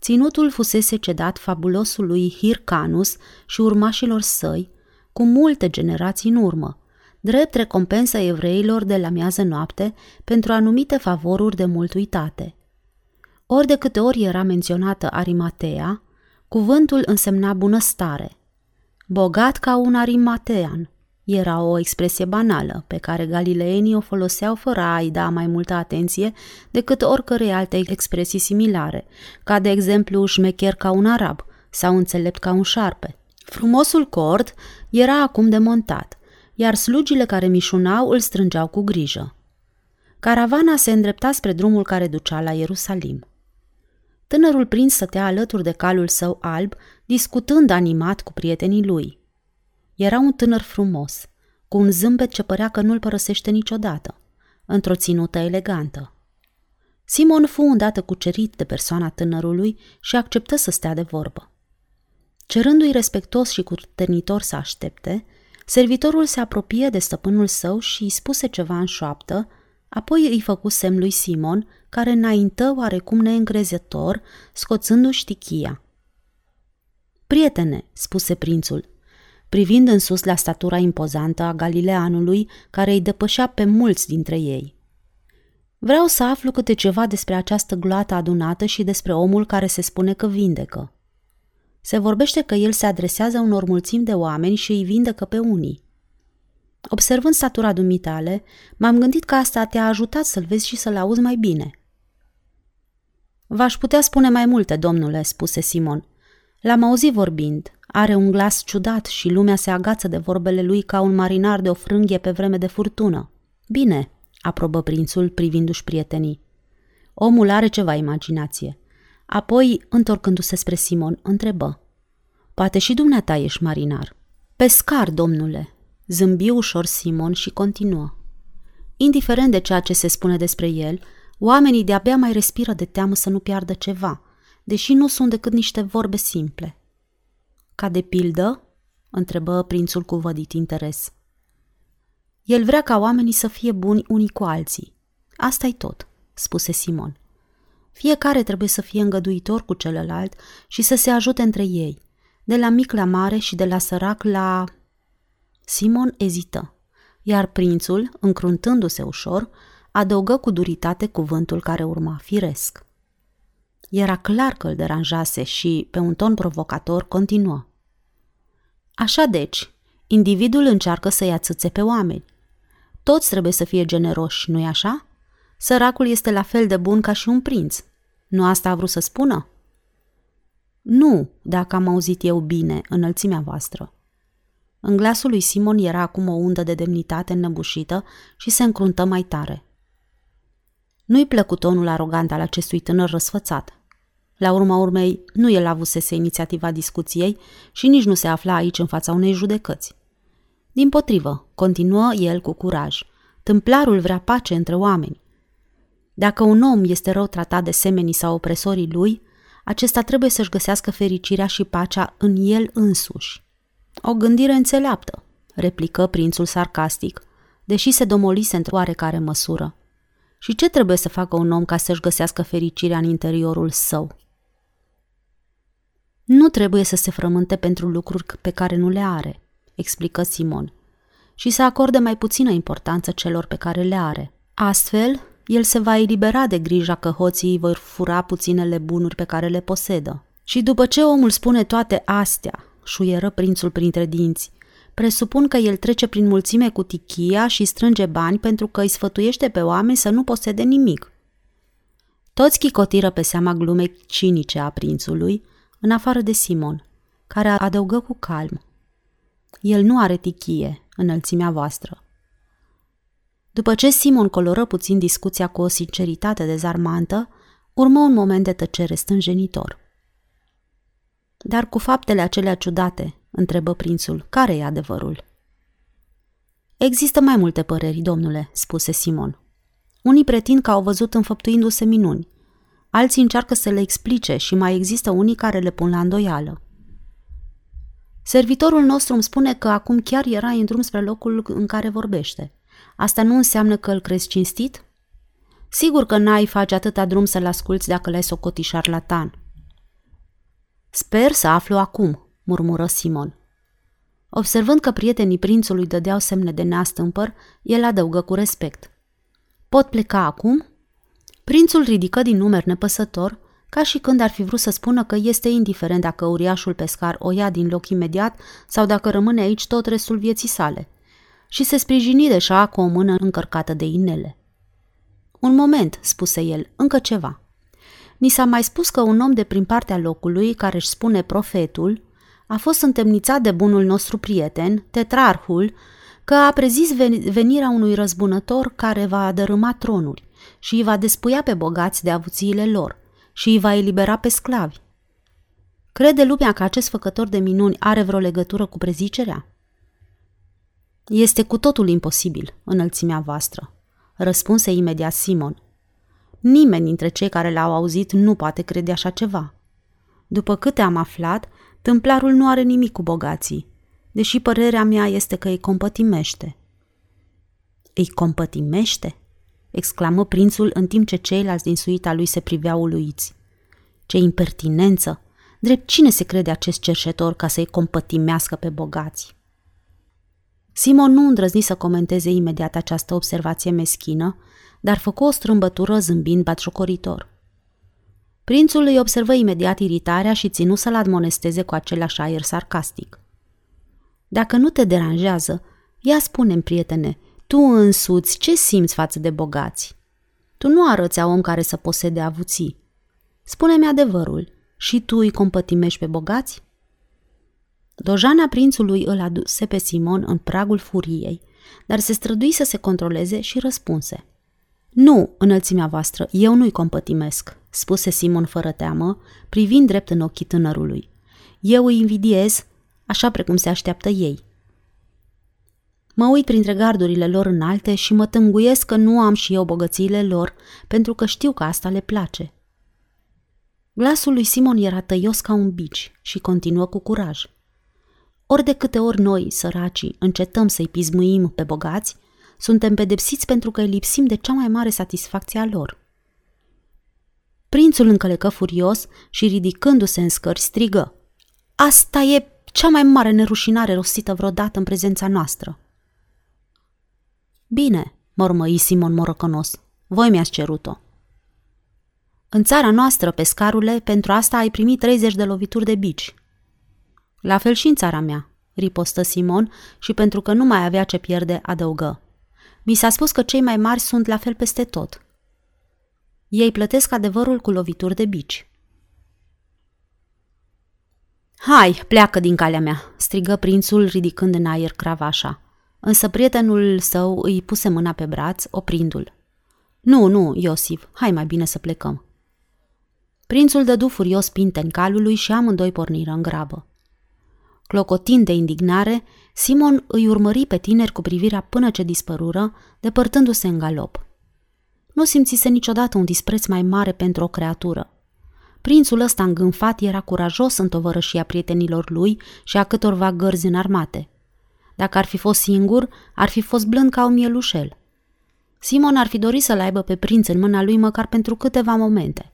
ținutul fusese cedat fabulosului Hircanus și urmașilor săi, cu multe generații în urmă, drept recompensă evreilor de la miază noapte pentru anumite favoruri de mult uitate. Ori de câte ori era menționată Arimatea, cuvântul însemna bunăstare. Bogat ca un arimatean era o expresie banală pe care galileenii o foloseau fără a-i da mai multă atenție decât oricărei alte expresii similare, ca de exemplu șmecher ca un arab sau înțelept ca un șarpe. Frumosul cord era acum demontat, iar slugile care mișunau îl strângeau cu grijă. Caravana se îndrepta spre drumul care ducea la Ierusalim. Tânărul prinț stătea alături de calul său alb, discutând animat cu prietenii lui. Era un tânăr frumos, cu un zâmbet ce părea că nu-l părăsește niciodată, într-o ținută elegantă. Simon fu îndată cucerit de persoana tânărului și acceptă să stea de vorbă. Cerându-i respectos și curtenitor să aștepte, servitorul se apropie de stăpânul său și îi spuse ceva în șoaptă, apoi îi făcu semn lui Simon, care înaintă oarecum neîncrezător, scoțându-și tichia. Prietene, spuse prințul, privind în sus la statura impozantă a Galileanului, care îi depășea pe mulți dintre ei. Vreau să aflu câte ceva despre această gloată adunată și despre omul care se spune că vindecă. Se vorbește că el se adresează unor mulțimi de oameni și îi vindecă pe unii. Observând statura dumitale, m-am gândit că asta te-a ajutat să-l vezi și să-l auzi mai bine. V-aș putea spune mai multe, domnule, spuse Simon. L-am auzit vorbind. Are un glas ciudat și lumea se agață de vorbele lui ca un marinar de o frânghie pe vreme de furtună. Bine, aprobă prințul privindu-și prietenii. Omul are ceva imaginație. Apoi, întorcându-se spre Simon, întrebă. Poate și dumneata ești marinar. Pescar, domnule, zâmbi ușor Simon și continuă. Indiferent de ceea ce se spune despre el, oamenii de-abia mai respiră de teamă să nu piardă ceva, deși nu sunt decât niște vorbe simple. Ca de pildă? întrebă prințul cu vădit interes. El vrea ca oamenii să fie buni unii cu alții. asta e tot, spuse Simon. Fiecare trebuie să fie îngăduitor cu celălalt și să se ajute între ei, de la mic la mare și de la sărac la... Simon ezită, iar prințul, încruntându-se ușor, adăugă cu duritate cuvântul care urma firesc. Era clar că îl deranjase și, pe un ton provocator, continuă. Așa deci, individul încearcă să-i atâțe pe oameni. Toți trebuie să fie generoși, nu-i așa? Săracul este la fel de bun ca și un prinț. Nu asta a vrut să spună? Nu, dacă am auzit eu bine, înălțimea voastră. În glasul lui Simon era acum o undă de demnitate înnăbușită și se încruntă mai tare. Nu-i plăcut tonul arogant al acestui tânăr răsfățat. La urma urmei, nu el avusese inițiativa discuției și nici nu se afla aici în fața unei judecăți. Din potrivă, continuă el cu curaj. Tâmplarul vrea pace între oameni. Dacă un om este rău tratat de semenii sau opresorii lui, acesta trebuie să-și găsească fericirea și pacea în el însuși. O gândire înțeleaptă, replică prințul sarcastic, deși se domolise într-o oarecare măsură. Și ce trebuie să facă un om ca să-și găsească fericirea în interiorul său? Nu trebuie să se frământe pentru lucruri pe care nu le are, explică Simon, și să acorde mai puțină importanță celor pe care le are. Astfel, el se va elibera de grija că hoții îi vor fura puținele bunuri pe care le posedă. Și după ce omul spune toate astea, șuieră prințul printre dinți, presupun că el trece prin mulțime cu tichia și strânge bani pentru că îi sfătuiește pe oameni să nu posede nimic. Toți chicotiră pe seama glumei cinice a prințului, în afară de Simon, care adăugă cu calm. El nu are tichie, înălțimea voastră. După ce Simon coloră puțin discuția cu o sinceritate dezarmantă, urmă un moment de tăcere stânjenitor. Dar cu faptele acelea ciudate, întrebă prințul, care e adevărul? Există mai multe păreri, domnule, spuse Simon. Unii pretind că au văzut înfăptuindu-se minuni, alții încearcă să le explice și mai există unii care le pun la îndoială. Servitorul nostru îmi spune că acum chiar era în drum spre locul în care vorbește. Asta nu înseamnă că îl crezi cinstit? Sigur că n-ai face atâta drum să-l asculți dacă l-ai socoti șarlatan. Sper să aflu acum, murmură Simon. Observând că prietenii prințului dădeau semne de neastâmpăr, el adăugă cu respect. Pot pleca acum? Prințul ridică din numer nepăsător, ca și când ar fi vrut să spună că este indiferent dacă uriașul pescar o ia din loc imediat sau dacă rămâne aici tot restul vieții sale, și se sprijini deja cu o mână încărcată de inele. Un moment, spuse el, încă ceva. Ni s-a mai spus că un om de prin partea locului, care își spune profetul, a fost întemnițat de bunul nostru prieten, tetrarhul, că a prezis venirea unui răzbunător care va dărâma tronuri și îi va despuia pe bogați de avuțiile lor și îi va elibera pe sclavi. Crede lumea că acest făcător de minuni are vreo legătură cu prezicerea? Este cu totul imposibil, înălțimea voastră, răspunse imediat Simon. Nimeni dintre cei care l-au auzit nu poate crede așa ceva. După câte am aflat, tâmplarul nu are nimic cu bogații, deși părerea mea este că îi compătimește. Îi compătimește? exclamă prințul în timp ce ceilalți din suita lui se priveau uluiți. Ce impertinență! Drept cine se crede acest cerșetor ca să-i compătimească pe bogați? Simon nu îndrăzni să comenteze imediat această observație meschină, dar făcu o strâmbătură zâmbind batjocoritor. Prințul îi observă imediat iritarea și ținu să-l admonesteze cu același aer sarcastic. Dacă nu te deranjează, ia spune prietene, tu însuți ce simți față de bogați? Tu nu arăți a om care să posede avuții. Spune-mi adevărul, și tu îi compătimești pe bogați? Dojana prințului îl aduse pe Simon în pragul furiei, dar se strădui să se controleze și răspunse. Nu, înălțimea voastră, eu nu-i compătimesc, spuse Simon fără teamă, privind drept în ochii tânărului. Eu îi invidiez, așa precum se așteaptă ei. Mă uit printre gardurile lor înalte și mă tânguiesc că nu am și eu bogățiile lor, pentru că știu că asta le place. Glasul lui Simon era tăios ca un bici și continuă cu curaj. Ori de câte ori noi, săracii, încetăm să-i pismuim pe bogați, suntem pedepsiți pentru că îi lipsim de cea mai mare satisfacție a lor. Prințul încălecă furios și ridicându-se în scări strigă. Asta e cea mai mare nerușinare rostită vreodată în prezența noastră. Bine, mormăi Simon morocănos, voi mi-ați cerut-o. În țara noastră, pescarule, pentru asta ai primit 30 de lovituri de bici. La fel și în țara mea, ripostă Simon și pentru că nu mai avea ce pierde, adăugă. Mi s-a spus că cei mai mari sunt la fel peste tot. Ei plătesc adevărul cu lovituri de bici. Hai, pleacă din calea mea, strigă prințul ridicând în aer cravașa. Însă prietenul său îi puse mâna pe braț, oprindu-l. Nu, nu, Iosif, hai mai bine să plecăm. Prințul dădu furios pinte în calului și amândoi porniră în grabă. Clocotind de indignare, Simon îi urmări pe tineri cu privirea până ce dispărură, depărtându-se în galop. Nu simțise niciodată un dispreț mai mare pentru o creatură. Prințul ăsta îngânfat era curajos în tovărășia prietenilor lui și a câtorva gărzi înarmate. Dacă ar fi fost singur, ar fi fost blând ca un mielușel. Simon ar fi dorit să-l aibă pe prinț în mâna lui măcar pentru câteva momente.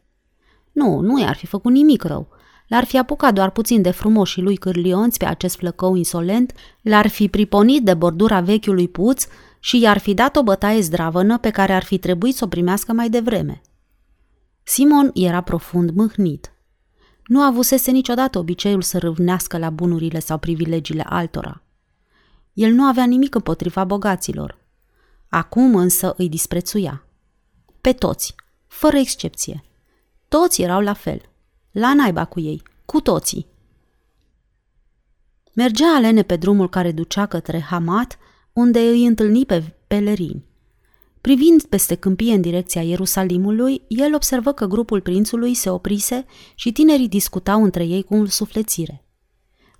Nu, nu i-ar fi făcut nimic rău, L-ar fi apucat doar puțin de frumoșii lui cârlionți pe acest flăcău insolent, l-ar fi priponit de bordura vechiului puț și i-ar fi dat o bătaie zdravănă pe care ar fi trebuit să o primească mai devreme. Simon era profund mâhnit. Nu avusese niciodată obiceiul să râvnească la bunurile sau privilegiile altora. El nu avea nimic împotriva bogaților. Acum însă îi disprețuia. Pe toți, fără excepție. Toți erau la fel – la naiba cu ei, cu toții. Mergea alene pe drumul care ducea către Hamat, unde îi întâlni pe pelerini. Privind peste câmpie în direcția Ierusalimului, el observă că grupul prințului se oprise și tinerii discutau între ei cu suflețire.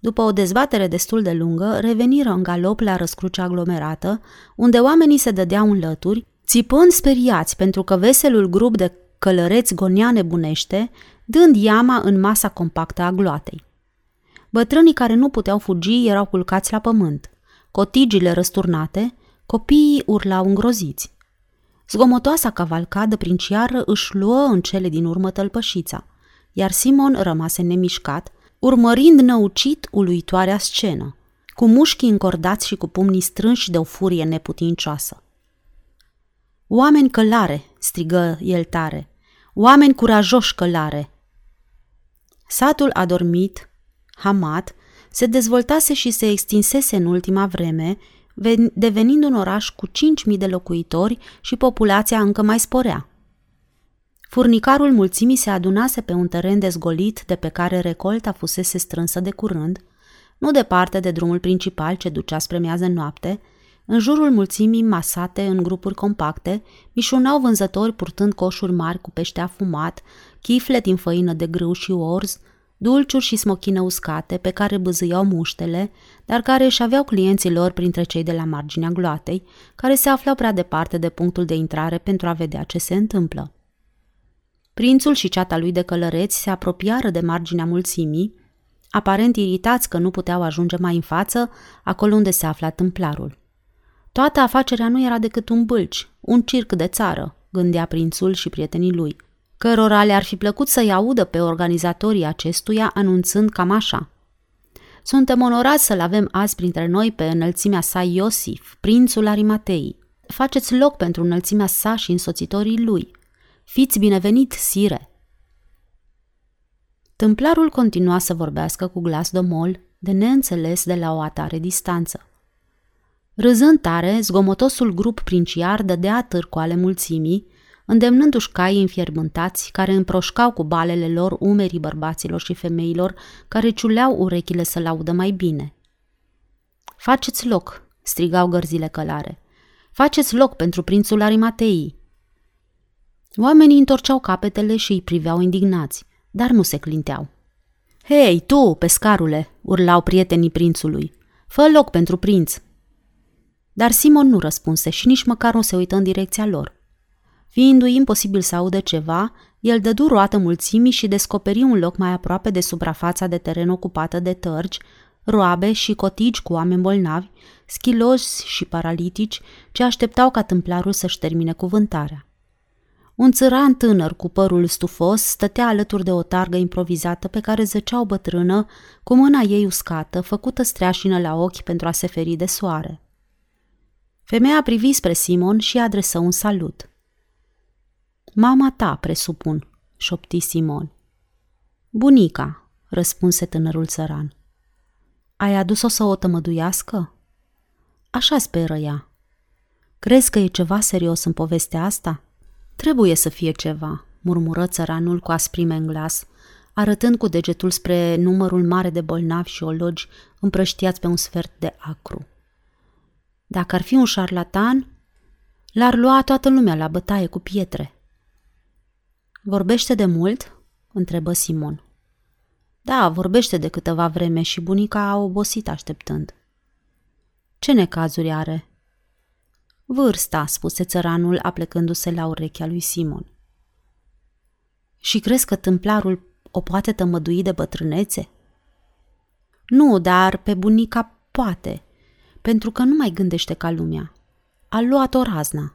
După o dezbatere destul de lungă, reveniră în galop la răscrucea aglomerată, unde oamenii se dădeau în lături, țipând speriați pentru că veselul grup de călăreți gonea nebunește, dând iama în masa compactă a gloatei. Bătrânii care nu puteau fugi erau culcați la pământ, cotigile răsturnate, copiii urlau îngroziți. Zgomotoasa cavalcadă princiară își luă în cele din urmă tălpășița, iar Simon rămase nemișcat, urmărind năucit uluitoarea scenă, cu mușchii încordați și cu pumnii strânși de o furie neputincioasă. Oameni călare, strigă el tare, oameni curajoși călare. Satul adormit, Hamat, se dezvoltase și se extinsese în ultima vreme, devenind un oraș cu 5.000 de locuitori și populația încă mai sporea. Furnicarul mulțimii se adunase pe un teren dezgolit de pe care recolta fusese strânsă de curând, nu departe de drumul principal ce ducea spre miază noapte, în jurul mulțimii masate în grupuri compacte, mișunau vânzători purtând coșuri mari cu pește afumat, chifle din făină de grâu și orz, dulciuri și smochine uscate pe care băzâiau muștele, dar care își aveau clienții lor printre cei de la marginea gloatei, care se aflau prea departe de punctul de intrare pentru a vedea ce se întâmplă. Prințul și ceata lui de călăreți se apropiară de marginea mulțimii, aparent iritați că nu puteau ajunge mai în față, acolo unde se afla tâmplarul. Toată afacerea nu era decât un bâlci, un circ de țară, gândea prințul și prietenii lui, cărora le-ar fi plăcut să-i audă pe organizatorii acestuia anunțând cam așa. Suntem onorați să-l avem azi printre noi pe înălțimea sa Iosif, prințul Arimatei. Faceți loc pentru înălțimea sa și însoțitorii lui. Fiți binevenit, sire! Tâmplarul continua să vorbească cu glas domol, de neînțeles de la o atare distanță. Râzând tare, zgomotosul grup princiar dădea târcoale mulțimii, îndemnându-și caii înfierbântați care împroșcau cu balele lor umerii bărbaților și femeilor care ciuleau urechile să laudă mai bine. Faceți loc!" strigau gărzile călare. Faceți loc pentru prințul Arimatei!" Oamenii întorceau capetele și îi priveau indignați, dar nu se clinteau. Hei, tu, pescarule!" urlau prietenii prințului. Fă loc pentru prinț!" Dar Simon nu răspunse și nici măcar nu se uită în direcția lor. Fiindu-i imposibil să audă ceva, el dădu roată mulțimii și descoperi un loc mai aproape de suprafața de teren ocupată de tărgi, roabe și cotigi cu oameni bolnavi, schiloși și paralitici, ce așteptau ca tâmplarul să-și termine cuvântarea. Un țăran tânăr cu părul stufos stătea alături de o targă improvizată pe care zăcea o bătrână cu mâna ei uscată, făcută streașină la ochi pentru a se feri de soare. Femeia privi spre Simon și adresă un salut. Mama ta, presupun, șopti Simon. Bunica, răspunse tânărul țăran. Ai adus-o să o tămăduiască? Așa speră ea. Crezi că e ceva serios în povestea asta? Trebuie să fie ceva, murmură țăranul cu asprime în glas, arătând cu degetul spre numărul mare de bolnavi și ologi împrăștiați pe un sfert de acru. Dacă ar fi un șarlatan, l-ar lua toată lumea la bătaie cu pietre. Vorbește de mult? întrebă Simon. Da, vorbește de câteva vreme și bunica a obosit așteptând. Ce necazuri are? Vârsta, spuse țăranul aplecându-se la urechea lui Simon. Și crezi că tâmplarul o poate tămădui de bătrânețe? Nu, dar pe bunica poate, pentru că nu mai gândește ca lumea. A luat-o razna.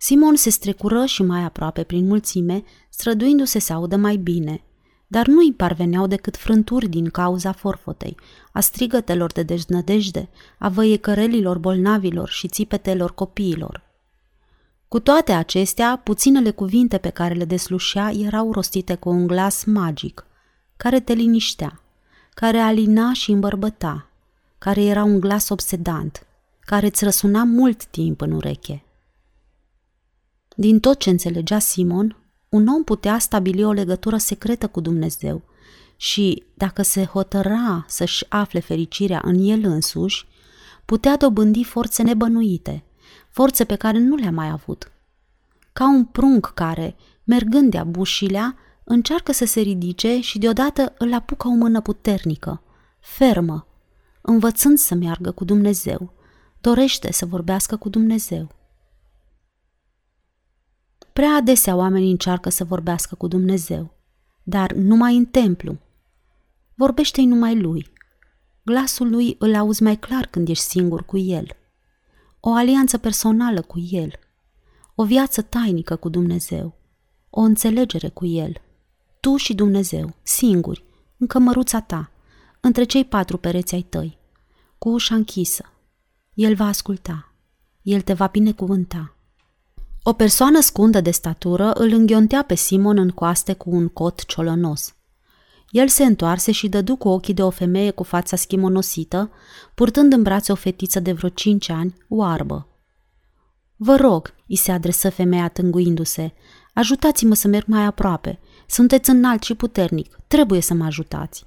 Simon se strecură și mai aproape prin mulțime, străduindu-se să audă mai bine, dar nu îi parveneau decât frânturi din cauza forfotei, a strigătelor de deznădejde, a văiecărelilor bolnavilor și țipetelor copiilor. Cu toate acestea, puținele cuvinte pe care le deslușea erau rostite cu un glas magic, care te liniștea, care alina și îmbărbăta, care era un glas obsedant, care îți răsuna mult timp în ureche. Din tot ce înțelegea Simon, un om putea stabili o legătură secretă cu Dumnezeu și, dacă se hotăra să-și afle fericirea în el însuși, putea dobândi forțe nebănuite, forțe pe care nu le-a mai avut. Ca un prunc care, mergând de-a bușilea, încearcă să se ridice și deodată îl apucă o mână puternică, fermă, învățând să meargă cu Dumnezeu, dorește să vorbească cu Dumnezeu. Prea adesea oamenii încearcă să vorbească cu Dumnezeu, dar numai în templu. Vorbește-i numai lui. Glasul lui îl auzi mai clar când ești singur cu el. O alianță personală cu el. O viață tainică cu Dumnezeu. O înțelegere cu el. Tu și Dumnezeu, singuri, în cămăruța ta, între cei patru pereți ai tăi, cu ușa închisă. El va asculta. El te va binecuvânta O persoană scundă de statură îl înghiontea pe Simon în coaste cu un cot ciolănos. El se întoarse și dădu cu ochii de o femeie cu fața schimonosită, purtând în brațe o fetiță de vreo cinci ani, oarbă. Vă rog, îi se adresă femeia tânguindu-se, ajutați-mă să merg mai aproape. Sunteți înalt și puternic, trebuie să mă ajutați.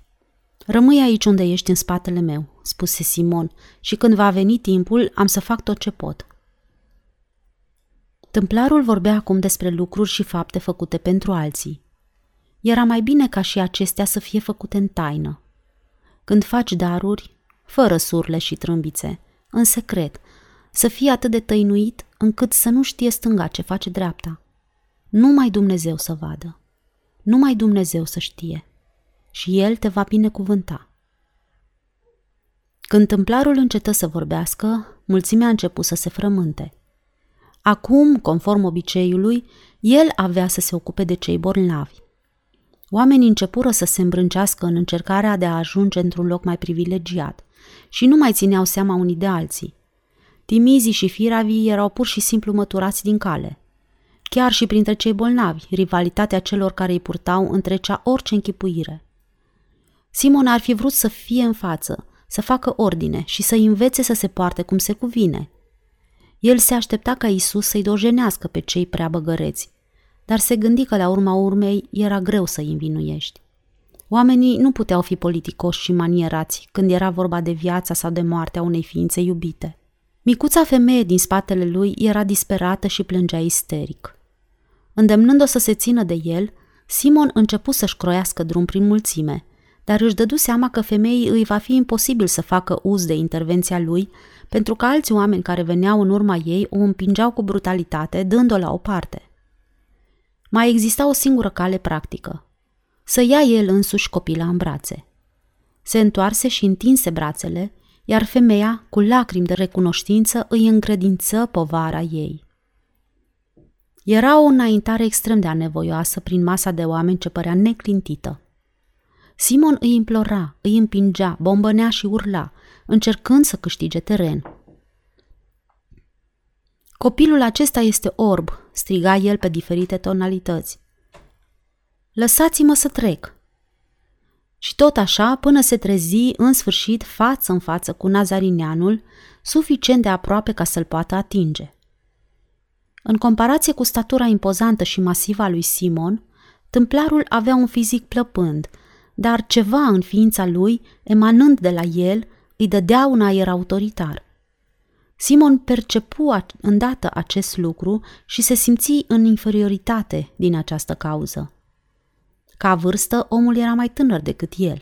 Rămâi aici unde ești în spatele meu, spuse Simon, și când va veni timpul, am să fac tot ce pot. Tâmplarul vorbea acum despre lucruri și fapte făcute pentru alții. Era mai bine ca și acestea să fie făcute în taină. Când faci daruri, fără surle și trâmbițe, în secret, să fie atât de tăinuit încât să nu știe stânga ce face dreapta. Numai Dumnezeu să vadă. Numai Dumnezeu să știe. Și El te va binecuvânta. Când tâmplarul încetă să vorbească, mulțimea a început să se frământe. Acum, conform obiceiului, el avea să se ocupe de cei bolnavi. Oamenii începură să se îmbrâncească în încercarea de a ajunge într-un loc mai privilegiat și nu mai țineau seama unii de alții. Timizii și firavii erau pur și simplu măturați din cale. Chiar și printre cei bolnavi, rivalitatea celor care îi purtau întrecea orice închipuire. Simon ar fi vrut să fie în față, să facă ordine și să învețe să se poarte cum se cuvine. El se aștepta ca Isus să-i dojenească pe cei prea băgăreți, dar se gândi că la urma urmei era greu să-i învinuiești. Oamenii nu puteau fi politicoși și manierați când era vorba de viața sau de moartea unei ființe iubite. Micuța femeie din spatele lui era disperată și plângea isteric. Îndemnând-o să se țină de el, Simon început să-și croiască drum prin mulțime, dar își dădu seama că femeii îi va fi imposibil să facă uz de intervenția lui, pentru că alți oameni care veneau în urma ei o împingeau cu brutalitate, dând-o la o parte. Mai exista o singură cale practică. Să ia el însuși copila în brațe. Se întoarse și întinse brațele, iar femeia, cu lacrimi de recunoștință, îi încredință povara ei. Era o înaintare extrem de anevoioasă prin masa de oameni ce părea neclintită. Simon îi implora, îi împingea, bombănea și urla, încercând să câștige teren. Copilul acesta este orb, striga el pe diferite tonalități. Lăsați-mă să trec! Și tot așa, până se trezi în sfârșit față în față cu nazarineanul, suficient de aproape ca să-l poată atinge. În comparație cu statura impozantă și masivă a lui Simon, tâmplarul avea un fizic plăpând, dar ceva în ființa lui, emanând de la el, îi dădea un aer autoritar. Simon percepu îndată acest lucru și se simți în inferioritate din această cauză. Ca vârstă, omul era mai tânăr decât el.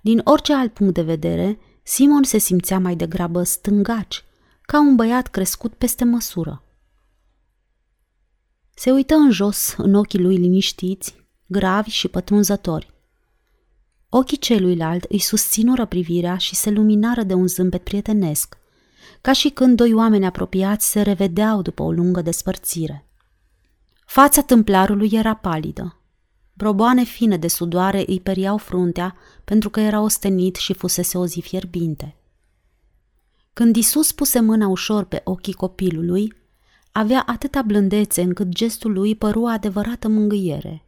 Din orice alt punct de vedere, Simon se simțea mai degrabă stângaci, ca un băiat crescut peste măsură. Se uită în jos în ochii lui liniștiți, gravi și pătrunzători. Ochii celuilalt îi susținură privirea și se luminară de un zâmbet prietenesc, ca și când doi oameni apropiați se revedeau după o lungă despărțire. Fața tâmplarului era palidă. Broboane fine de sudoare îi periau fruntea pentru că era ostenit și fusese o zi fierbinte. Când Isus puse mâna ușor pe ochii copilului, avea atâta blândețe încât gestul lui păru adevărată mângâiere –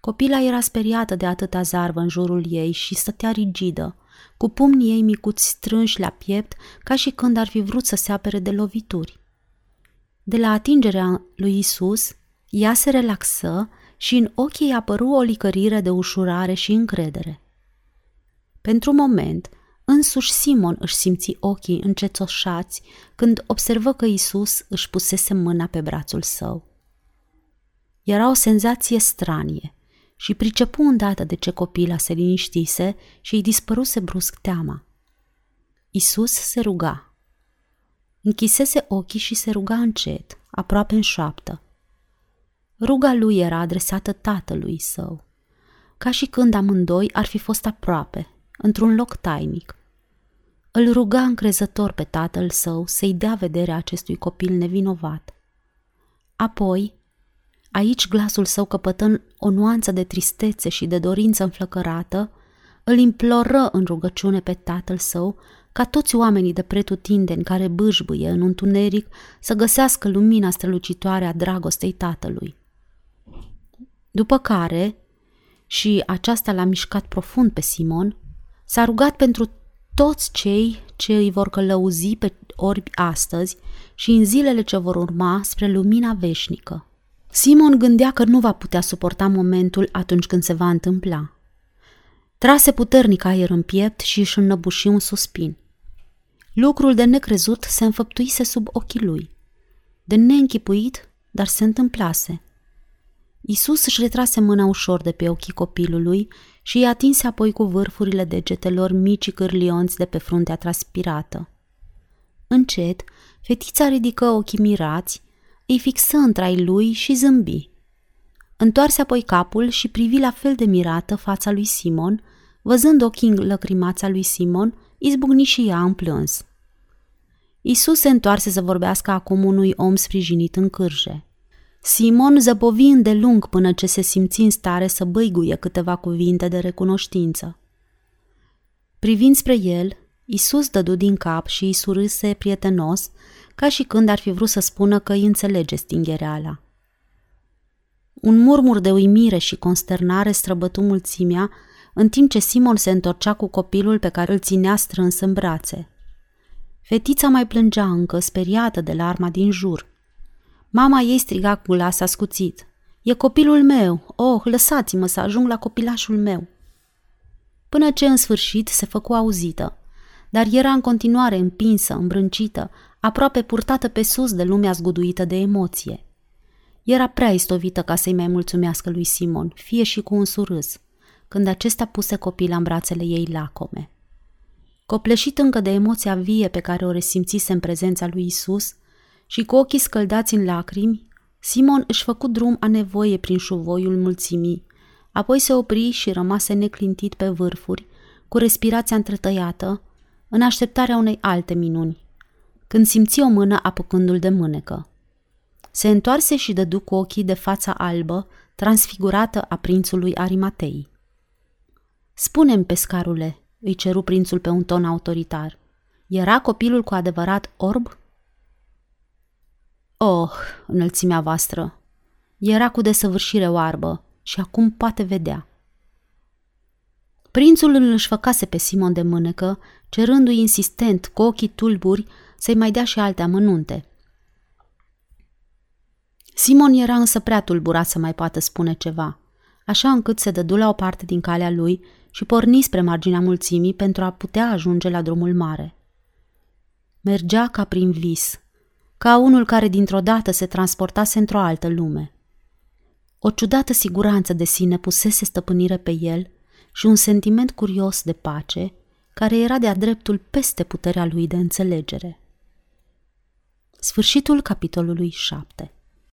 Copila era speriată de atâta zarvă în jurul ei și stătea rigidă, cu pumnii ei micuți strânși la piept, ca și când ar fi vrut să se apere de lovituri. De la atingerea lui Isus, ea se relaxă și în ochii ei apăru o licărire de ușurare și încredere. Pentru un moment, însuși Simon își simți ochii încetoșați când observă că Isus își pusese mâna pe brațul său. Era o senzație stranie – și pricepu îndată de ce copila se liniștise și îi dispăruse brusc teama. Isus se ruga. Închisese ochii și se ruga încet, aproape în șoaptă. Ruga lui era adresată tatălui său, ca și când amândoi ar fi fost aproape, într-un loc tainic. Îl ruga încrezător pe tatăl său să-i dea vederea acestui copil nevinovat. Apoi, Aici glasul său căpătă o nuanță de tristețe și de dorință înflăcărată, îl imploră în rugăciune pe tatăl său ca toți oamenii de pretutindeni care bâșbâie în întuneric să găsească lumina strălucitoare a dragostei tatălui. După care, și aceasta l-a mișcat profund pe Simon, s-a rugat pentru toți cei ce îi vor călăuzi pe orbi astăzi și în zilele ce vor urma spre lumina veșnică. Simon gândea că nu va putea suporta momentul atunci când se va întâmpla. Trase puternic aer în piept și își înnăbuși un suspin. Lucrul de necrezut se înfăptuise sub ochii lui. De neînchipuit, dar se întâmplase. Isus își retrase mâna ușor de pe ochii copilului și îi atinse apoi cu vârfurile degetelor mici cârlionți de pe fruntea transpirată. Încet, fetița ridică ochii mirați, îi fixă întrai lui și zâmbi. Întoarse apoi capul și privi la fel de mirată fața lui Simon, văzând ochii lăcrimața lui Simon, izbucni și ea în plâns. Isus se întoarse să vorbească acum unui om sprijinit în cârje. Simon zăbovi îndelung până ce se simți în stare să băiguie câteva cuvinte de recunoștință. Privind spre el, Isus dădu din cap și îi surâse prietenos, ca și când ar fi vrut să spună că îi înțelege stinghereala. Un murmur de uimire și consternare străbătu mulțimea, în timp ce Simon se întorcea cu copilul pe care îl ținea strâns în brațe. Fetița mai plângea încă, speriată de larma din jur. Mama ei striga cu glas ascuțit. E copilul meu! Oh, lăsați-mă să ajung la copilașul meu! Până ce în sfârșit se făcu auzită, dar era în continuare împinsă, îmbrâncită, aproape purtată pe sus de lumea zguduită de emoție. Era prea istovită ca să-i mai mulțumească lui Simon, fie și cu un surâs, când acesta puse copila în brațele ei lacome. Copleșit încă de emoția vie pe care o resimțise în prezența lui Isus și cu ochii scăldați în lacrimi, Simon își făcu drum a nevoie prin șuvoiul mulțimii, apoi se opri și rămase neclintit pe vârfuri, cu respirația întretăiată, în așteptarea unei alte minuni, când simți o mână apucându-l de mânecă. Se întoarse și dădu cu ochii de fața albă, transfigurată a prințului Arimatei. Spune-mi, pescarule, îi ceru prințul pe un ton autoritar. Era copilul cu adevărat orb? Oh, înălțimea voastră! Era cu desăvârșire oarbă și acum poate vedea. Prințul îl își făcase pe Simon de mânecă, cerându-i insistent, cu ochii tulburi, să-i mai dea și alte amănunte. Simon era însă prea tulburat să mai poată spune ceva, așa încât se dădu la o parte din calea lui și porni spre marginea mulțimii pentru a putea ajunge la drumul mare. Mergea ca prin vis, ca unul care dintr-o dată se transportase într-o altă lume. O ciudată siguranță de sine pusese stăpânire pe el și un sentiment curios de pace, care era de-a dreptul peste puterea lui de înțelegere. Sfârșitul capitolului 7